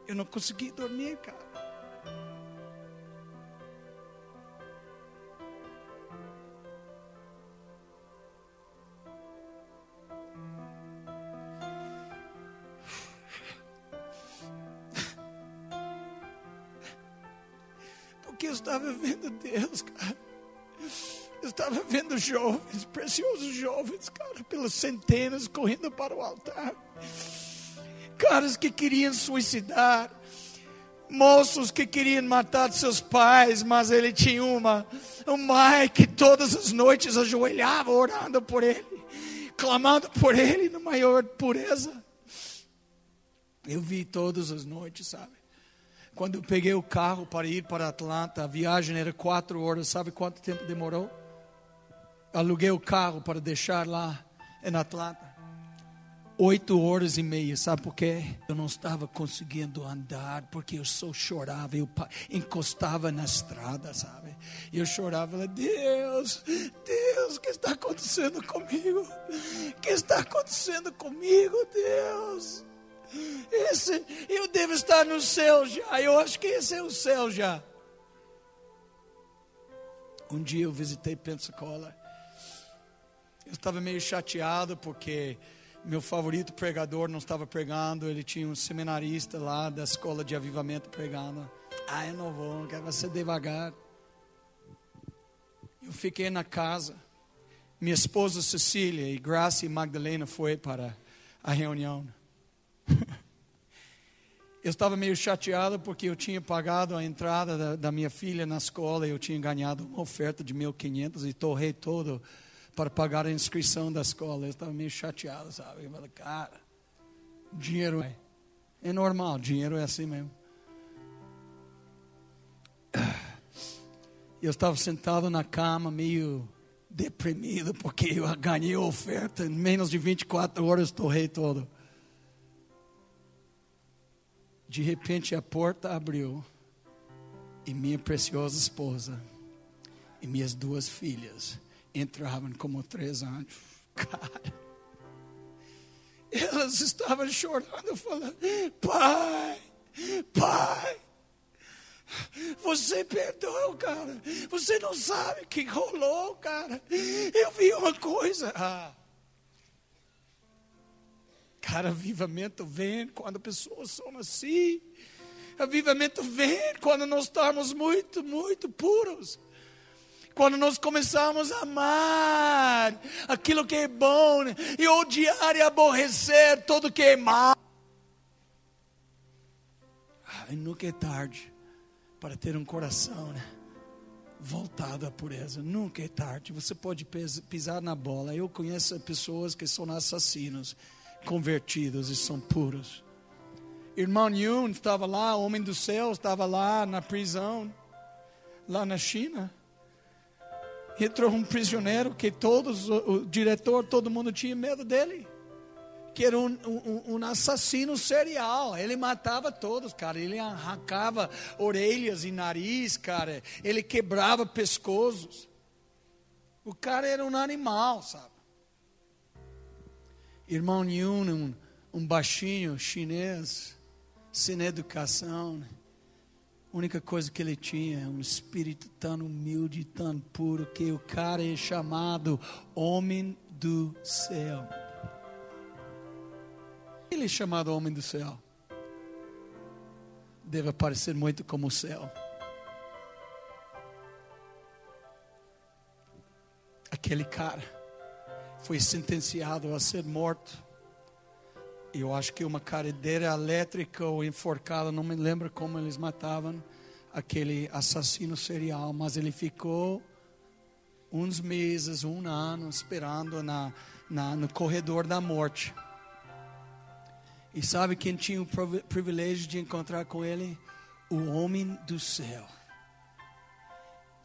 Eu não consegui dormir, cara. Eu estava vendo Deus, cara. Eu estava vendo jovens, preciosos jovens, cara, pelas centenas correndo para o altar. Caras que queriam suicidar, moços que queriam matar seus pais, mas ele tinha uma, um mãe que todas as noites ajoelhava orando por ele, clamando por ele na maior pureza. Eu vi todas as noites, sabe? Quando eu peguei o carro para ir para Atlanta, a viagem era quatro horas, sabe quanto tempo demorou? aluguei o carro para deixar lá em Atlanta. Oito horas e meia, sabe por quê? Eu não estava conseguindo andar, porque eu só chorava, eu encostava na estrada, sabe? Eu chorava, Deus, Deus, o que está acontecendo comigo? O que está acontecendo comigo, Deus? Esse, eu devo estar no céu já, eu acho que esse é o céu já. Um dia eu visitei Pensacola eu estava meio chateado porque meu favorito pregador não estava pregando, ele tinha um seminarista lá da escola de avivamento pregando. Ah, eu não vou, quero ser devagar. Eu fiquei na casa. Minha esposa Cecília e Graça e Magdalena foi para a reunião. Eu estava meio chateado porque eu tinha pagado a entrada da, da minha filha na escola e eu tinha ganhado uma oferta de 1.500 e torrei todo para pagar a inscrição da escola. Eu estava meio chateado, sabe? Eu falei, cara, dinheiro é, é normal, dinheiro é assim mesmo. Eu estava sentado na cama, meio deprimido, porque eu ganhei a oferta. Em menos de 24 horas, torrei todo. De repente, a porta abriu. E minha preciosa esposa e minhas duas filhas entravam como três anos. Cara, elas estavam chorando, falando: Pai, Pai, você perdoou, cara. Você não sabe o que rolou, cara. Eu vi uma coisa. Ah. Cara, avivamento vem quando pessoas são assim. Avivamento vem quando nós estamos muito, muito puros. Quando nós começamos a amar aquilo que é bom e odiar e aborrecer tudo que é mal. Ai, nunca é tarde para ter um coração né? voltado à pureza. Nunca é tarde. Você pode pisar na bola. Eu conheço pessoas que são assassinos, convertidos e são puros. Irmão Yun estava lá, homem do céu, estava lá na prisão, lá na China entrou um prisioneiro que todos, o diretor, todo mundo tinha medo dele. Que era um, um, um, assassino serial. Ele matava todos, cara. Ele arrancava orelhas e nariz, cara. Ele quebrava pescoços. O cara era um animal, sabe? Irmão Yun, um, um baixinho chinês, sem educação. Né? A única coisa que ele tinha é um espírito tão humilde, tão puro, que o cara é chamado Homem do Céu. Ele é chamado Homem do Céu. Deve aparecer muito como o céu. Aquele cara foi sentenciado a ser morto eu acho que uma cadeira elétrica ou enforcada, não me lembro como eles matavam aquele assassino serial, mas ele ficou uns meses, um ano esperando na, na, no corredor da morte. E sabe quem tinha o privilégio de encontrar com ele? O homem do céu.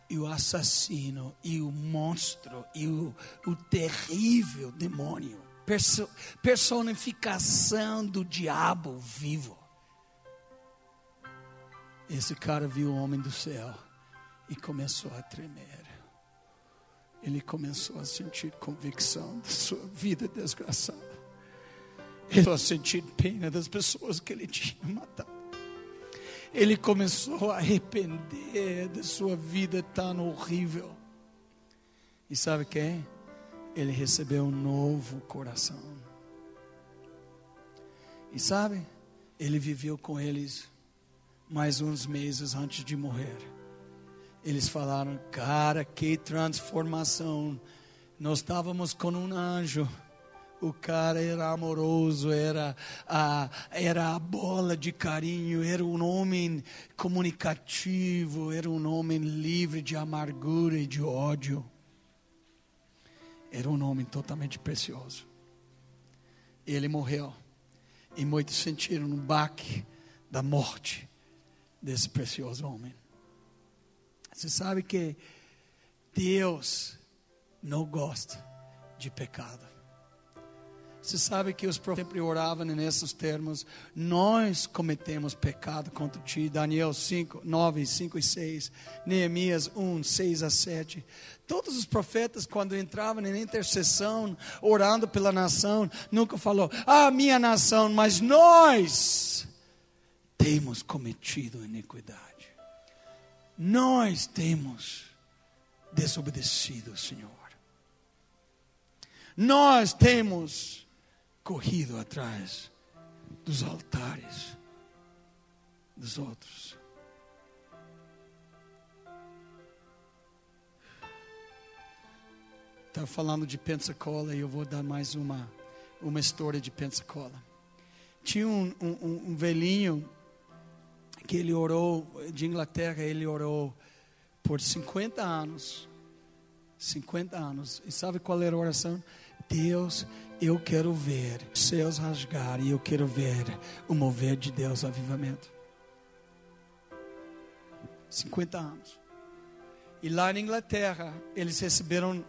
E o assassino, e o monstro, e o, o terrível demônio personificação do diabo vivo. Esse cara viu o homem do céu e começou a tremer. Ele começou a sentir convicção da sua vida desgraçada. Ele começou a sentir pena das pessoas que ele tinha matado. Ele começou a arrepender da sua vida tão horrível. E sabe quem? Ele recebeu um novo coração. E sabe? Ele viveu com eles mais uns meses antes de morrer. Eles falaram, cara, que transformação. Nós estávamos com um anjo. O cara era amoroso, era a, era a bola de carinho, era um homem comunicativo, era um homem livre de amargura e de ódio. Era um homem totalmente precioso. Ele morreu. E muitos sentiram um baque da morte desse precioso homem. Você sabe que Deus não gosta de pecado. Você sabe que os profetas sempre oravam nesses termos. Nós cometemos pecado contra ti. Daniel 5, 9, 5 e 6. Neemias 1, 6 a 7. Todos os profetas, quando entravam em intercessão, orando pela nação, nunca falou, ah, minha nação, mas nós temos cometido iniquidade. Nós temos desobedecido Senhor. Nós temos corrido atrás dos altares dos outros. Estava falando de Pensacola e eu vou dar mais uma, uma história de Pensacola. Tinha um, um, um velhinho que ele orou, de Inglaterra, ele orou por 50 anos. 50 anos. E sabe qual era a oração? Deus, eu quero ver os céus rasgar e eu quero ver o mover de Deus avivamento. 50 anos. E lá na Inglaterra, eles receberam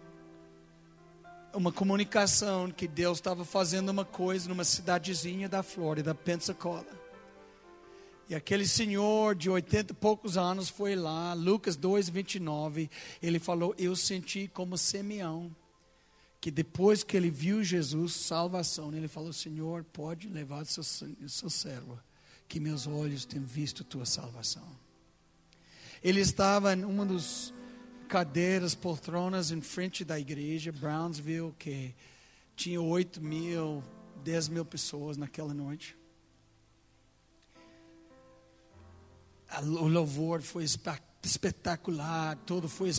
uma comunicação que Deus estava fazendo uma coisa numa cidadezinha da Flórida, Pensacola. E aquele senhor de 80 e poucos anos foi lá, Lucas 2, 29, ele falou: Eu senti como Simeão que depois que ele viu Jesus, salvação, ele falou: Senhor, pode levar o seu, seu servo, que meus olhos têm visto tua salvação. Ele estava em uma das cadeiras, poltronas em frente da igreja, Brownsville, que tinha 8 mil, 10 mil pessoas naquela noite. O louvor foi espetacular espetacular, tudo foi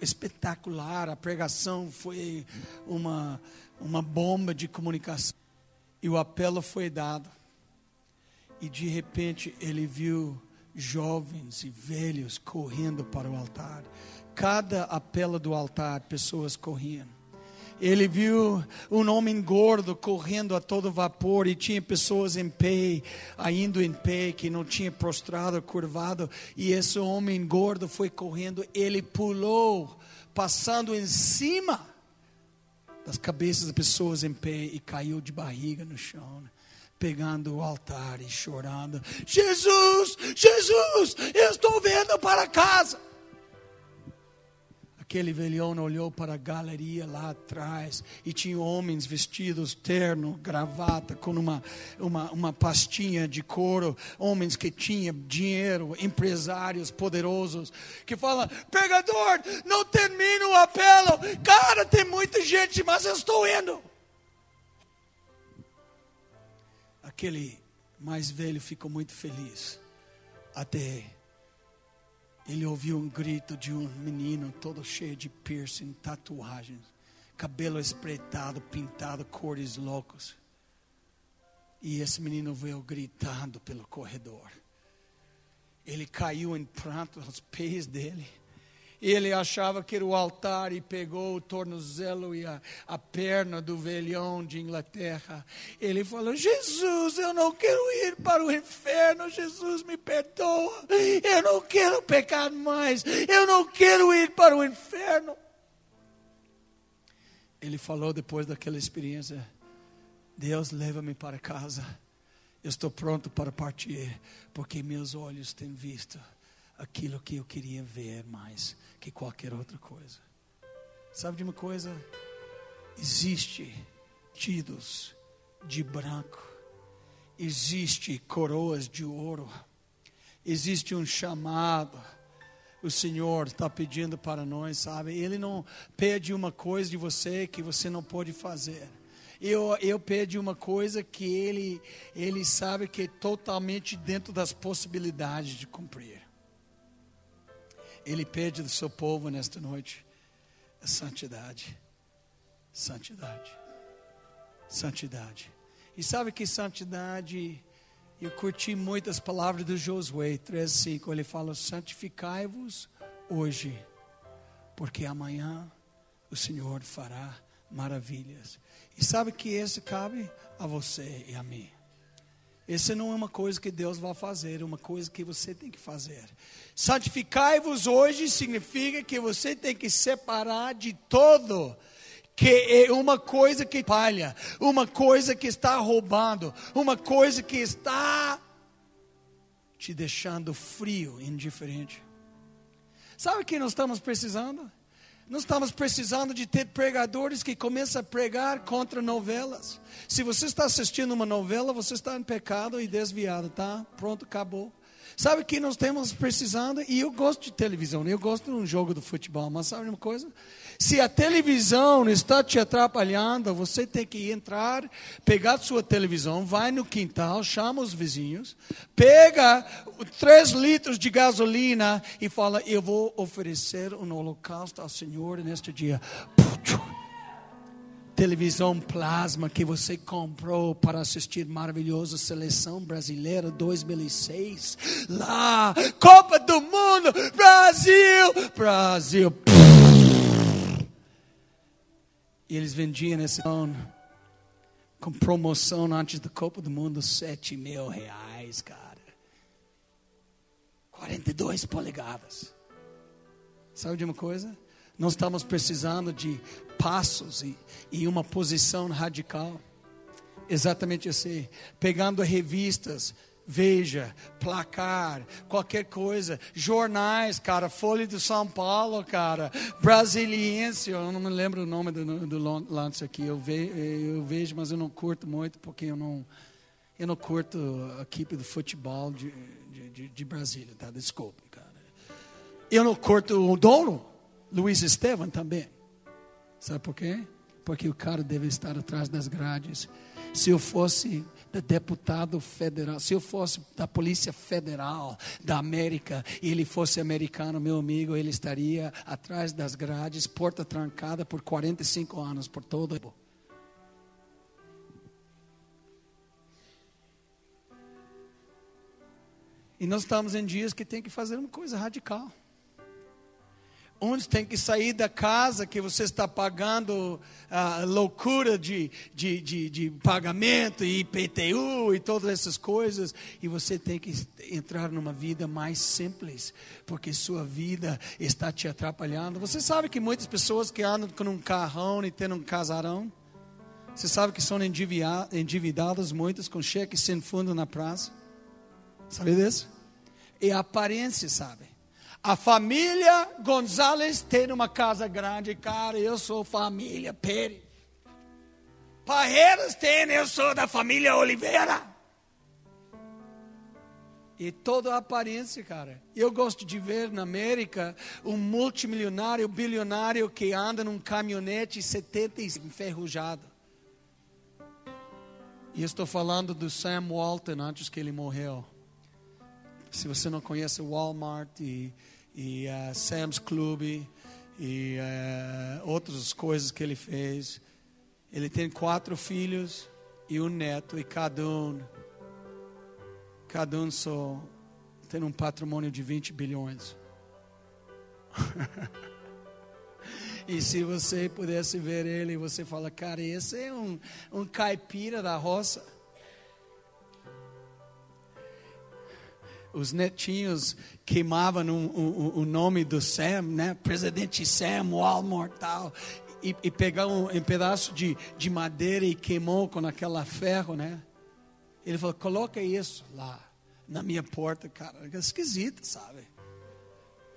espetacular, a pregação foi uma, uma bomba de comunicação. E o apelo foi dado. E de repente ele viu jovens e velhos correndo para o altar. Cada apelo do altar, pessoas corriam. Ele viu um homem gordo correndo a todo vapor e tinha pessoas em pé, ainda em pé, que não tinha prostrado, curvado. E esse homem gordo foi correndo, ele pulou, passando em cima das cabeças das pessoas em pé e caiu de barriga no chão pegando o altar e chorando: Jesus, Jesus, eu estou vendo para casa. Aquele velhão olhou para a galeria lá atrás e tinha homens vestidos terno, gravata, com uma, uma, uma pastinha de couro, homens que tinham dinheiro, empresários poderosos, que falam: pregador, não termina o apelo, cara, tem muita gente, mas eu estou indo. Aquele mais velho ficou muito feliz, até ele ouviu um grito de um menino todo cheio de piercing, tatuagens, cabelo espreitado, pintado, cores loucas. E esse menino veio gritando pelo corredor. Ele caiu em pranto aos pés dele ele achava que era o altar e pegou o tornozelo e a, a perna do velhão de Inglaterra. Ele falou: Jesus, eu não quero ir para o inferno. Jesus, me perdoa. Eu não quero pecar mais. Eu não quero ir para o inferno. Ele falou depois daquela experiência: Deus leva-me para casa. Eu estou pronto para partir, porque meus olhos têm visto aquilo que eu queria ver mais que qualquer outra coisa. Sabe de uma coisa? Existe tidos de branco, existe coroas de ouro, existe um chamado. O Senhor está pedindo para nós, sabe? Ele não pede uma coisa de você que você não pode fazer eu, eu pedi uma coisa que ele, ele sabe que é totalmente dentro das possibilidades de cumprir. Ele pede do seu povo nesta noite a santidade. Santidade. Santidade. E sabe que santidade, eu curti muitas palavras do Josué 3,5. Ele fala: santificai-vos hoje, porque amanhã o Senhor fará maravilhas. E sabe que esse cabe a você e a mim. Esse não é uma coisa que Deus vai fazer, é uma coisa que você tem que fazer. Santificai-vos hoje significa que você tem que separar de todo que é uma coisa que palha, uma coisa que está roubando, uma coisa que está te deixando frio, indiferente. Sabe o que nós estamos precisando? Nós estamos precisando de ter pregadores que começam a pregar contra novelas. Se você está assistindo uma novela, você está em pecado e desviado, tá? Pronto, acabou. Sabe o que nós temos precisando? E eu gosto de televisão, eu gosto de um jogo de futebol, mas sabe uma coisa? Se a televisão está te atrapalhando, você tem que entrar, pegar sua televisão, vai no quintal, chama os vizinhos, pega três litros de gasolina e fala: Eu vou oferecer um holocausto ao Senhor neste dia. Televisão plasma que você comprou para assistir maravilhosa seleção brasileira 2006. Lá, Copa do Mundo, Brasil, Brasil. E eles vendiam esse com promoção antes da Copa do Mundo, 7 mil reais, cara. 42 polegadas. Sabe de uma coisa? Nós estamos precisando de passos e, e uma posição radical. Exatamente assim. Pegando revistas, Veja, placar, qualquer coisa, jornais, cara, Folha de São Paulo, cara, Brasiliense, eu não me lembro o nome do, do lance aqui, eu, ve, eu vejo, mas eu não curto muito, porque eu não, eu não curto a equipe do futebol de, de, de Brasília, tá? Desculpe, cara. Eu não curto o dono, Luiz Estevam também. Sabe por quê? Porque o cara deve estar atrás das grades. Se eu fosse deputado federal, se eu fosse da Polícia Federal da América e ele fosse americano, meu amigo, ele estaria atrás das grades, porta trancada por 45 anos, por todo. E nós estamos em dias que tem que fazer uma coisa radical. Uns têm que sair da casa que você está pagando a loucura de, de, de, de pagamento e IPTU e todas essas coisas. E você tem que entrar numa vida mais simples, porque sua vida está te atrapalhando. Você sabe que muitas pessoas que andam com um carrão e tendo um casarão, você sabe que são endividadas muitas com cheque sem fundo na praça. Sabe disso? É a aparência, sabe? A família Gonzalez tem uma casa grande, cara. Eu sou família Pérez. Parreiras tem, eu sou da família Oliveira. E toda a aparência, cara. Eu gosto de ver na América um multimilionário, bilionário que anda num caminhonete 70 enferrujado. E estou falando do Sam Walton antes que ele morreu. Se você não conhece Walmart e e uh, Sam's Club e uh, outras coisas que ele fez. Ele tem quatro filhos e um neto e cada um cada um só tem um patrimônio de 20 bilhões. e se você pudesse ver ele, você fala, cara, esse é um, um caipira da roça. Os netinhos queimavam o, o, o, nome do Sam, né? Presidente Sam, Walmart tal. E, e pegaram um, um pedaço de, de madeira e queimou com aquela ferro, né? Ele falou: coloca isso lá na minha porta, cara. É esquisito, sabe?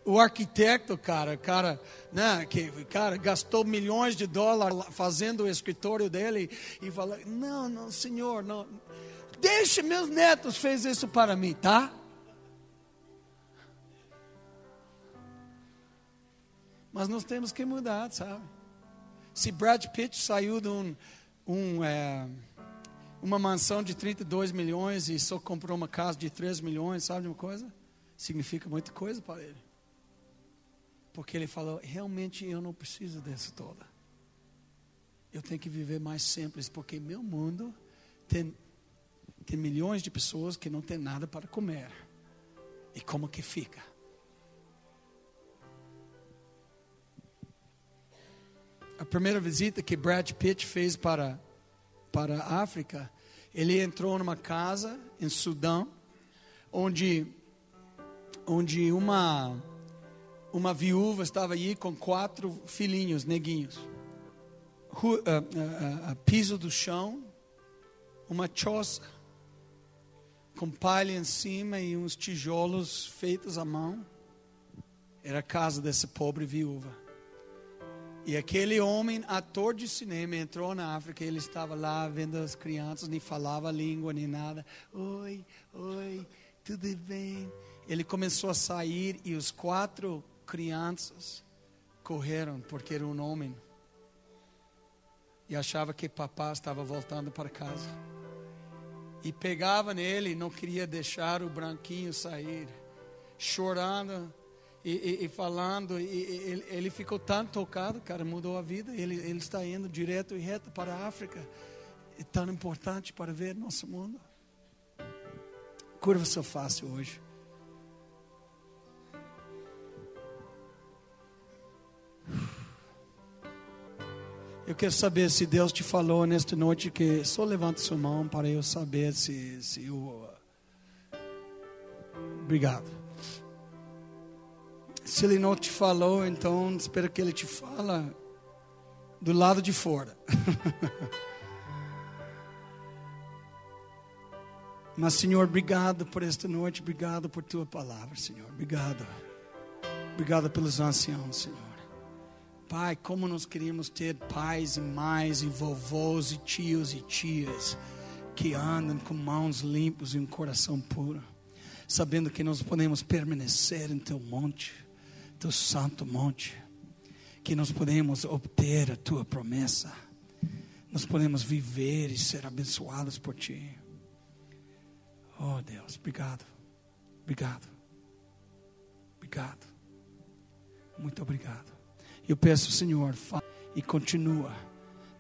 O arquiteto, cara, cara, né, que cara gastou milhões de dólares fazendo o escritório dele e falou: "Não, não, senhor, não. Deixe meus netos fez isso para mim, tá?" Mas nós temos que mudar, sabe? Se Brad Pitt saiu de um, um é, uma mansão de 32 milhões e só comprou uma casa de 3 milhões, sabe de uma coisa? Significa muita coisa para ele. Porque ele falou: realmente eu não preciso dessa toda. Eu tenho que viver mais simples, porque meu mundo tem, tem milhões de pessoas que não tem nada para comer. E como que fica? A primeira visita que Brad Pitt fez para para a África, ele entrou numa casa em Sudão, onde, onde uma, uma viúva estava aí com quatro filhinhos neguinhos. uh, uh, uh, piso do chão, uma choça com palha em cima e uns tijolos feitos à mão. Era a casa dessa pobre viúva. E aquele homem, ator de cinema, entrou na África. Ele estava lá vendo as crianças, nem falava língua nem nada. Oi, oi, tudo bem? Ele começou a sair e os quatro crianças correram porque era um homem e achava que papá estava voltando para casa. E pegava nele, não queria deixar o branquinho sair, chorando e, e, e falando, e, ele, ele, ficou tanto tocado, cara, mudou a vida. Ele, ele está indo direto e reto para a África. É tão importante para ver nosso mundo. Curva sua face hoje. Eu quero saber se Deus te falou nesta noite que só levante sua mão para eu saber se, se eu. Obrigado. Se ele não te falou, então espero que ele te fala do lado de fora. Mas, Senhor, obrigado por esta noite, obrigado por tua palavra, Senhor. Obrigado. Obrigado pelos anciãos, Senhor. Pai, como nós queríamos ter pais e mães e vovôs e tios e tias que andam com mãos limpas e um coração puro, sabendo que nós podemos permanecer em teu monte teu santo monte, que nós podemos obter a tua promessa, nós podemos viver e ser abençoados por ti. Oh Deus, obrigado, obrigado, obrigado, muito obrigado. Eu peço, Senhor, e continua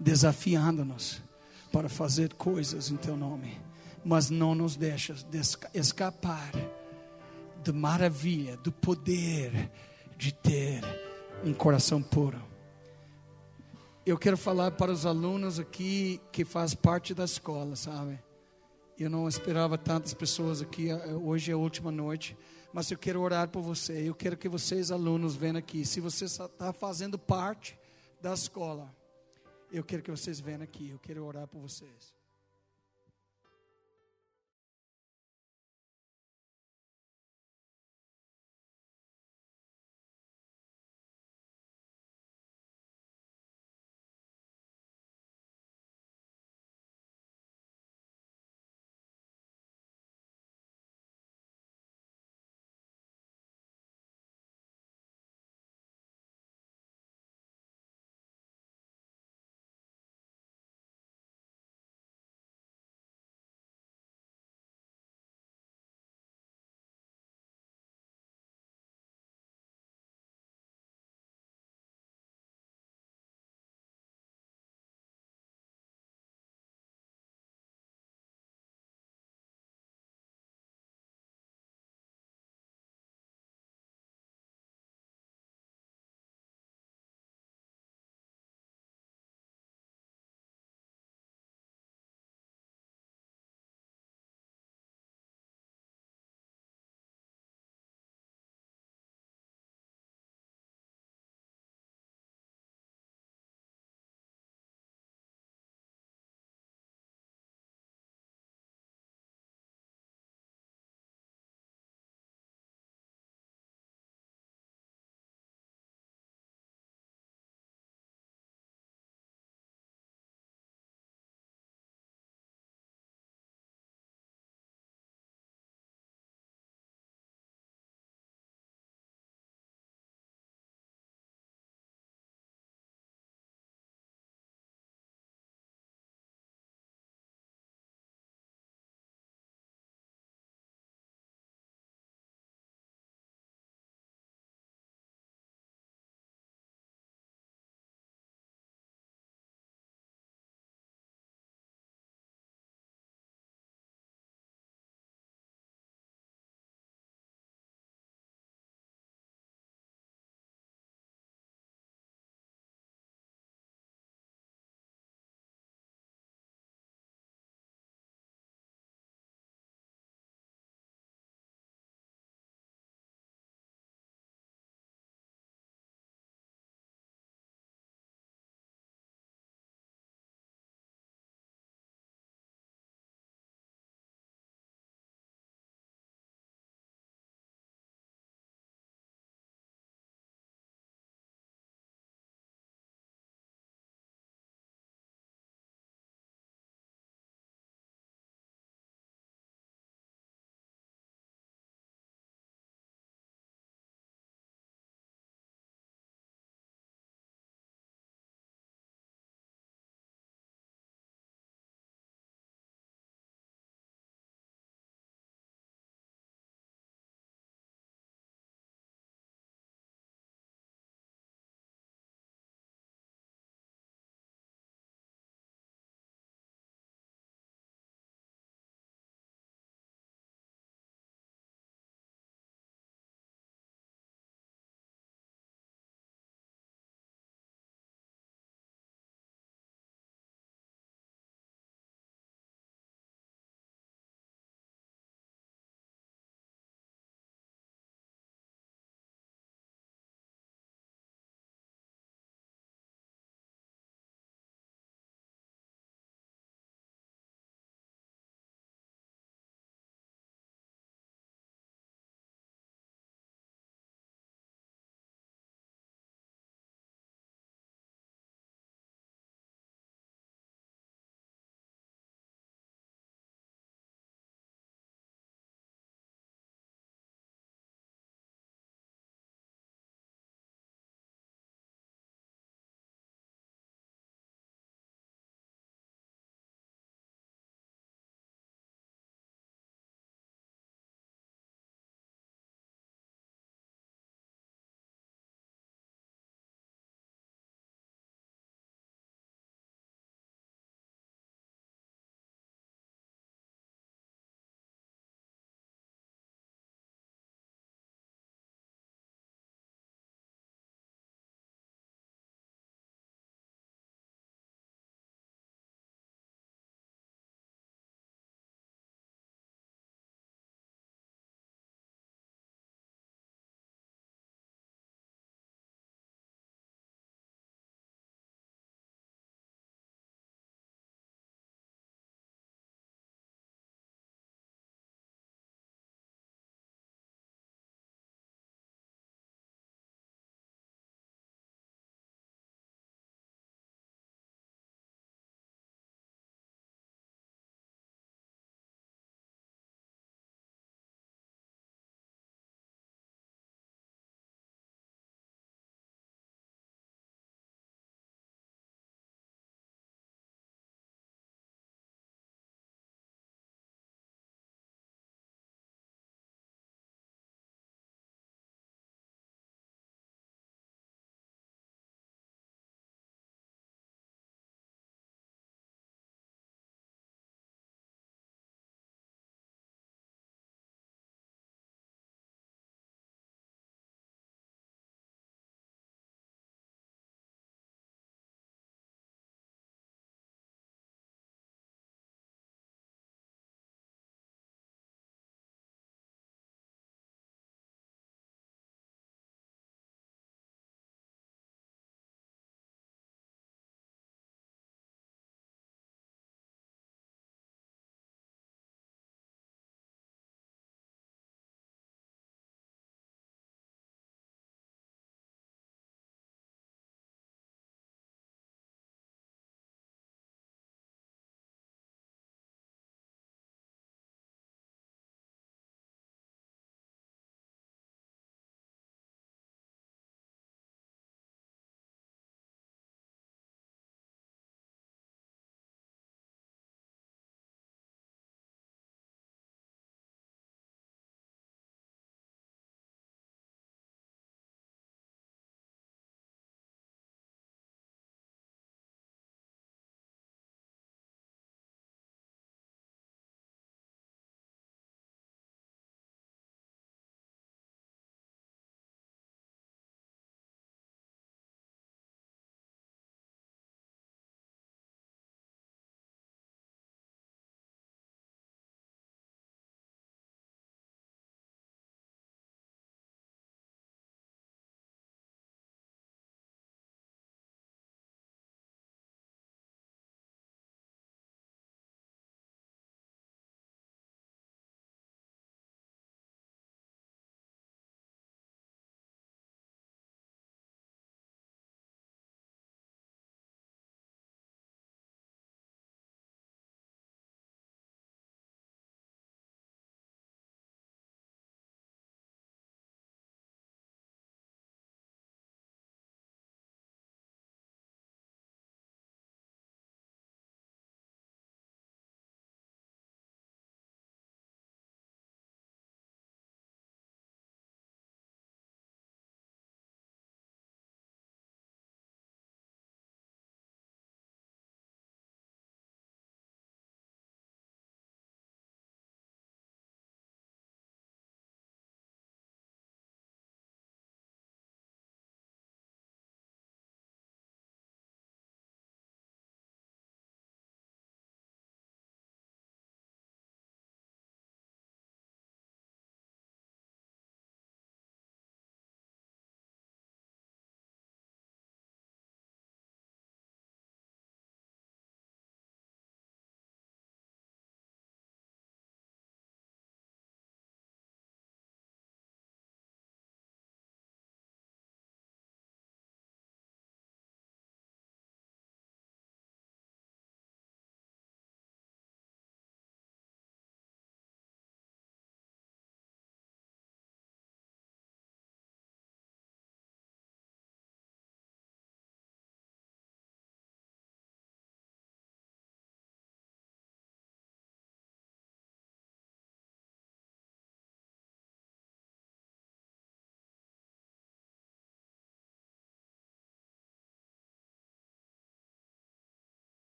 desafiando-nos para fazer coisas em Teu nome, mas não nos deixas escapar da maravilha, do poder de ter um coração puro. Eu quero falar para os alunos aqui que faz parte da escola, sabe? Eu não esperava tantas pessoas aqui, eh, hoje é a última noite, mas eu quero orar por você. Eu quero que vocês, alunos, venham aqui. Se você está fazendo parte da escola, eu quero que vocês venham aqui. Eu quero orar por vocês.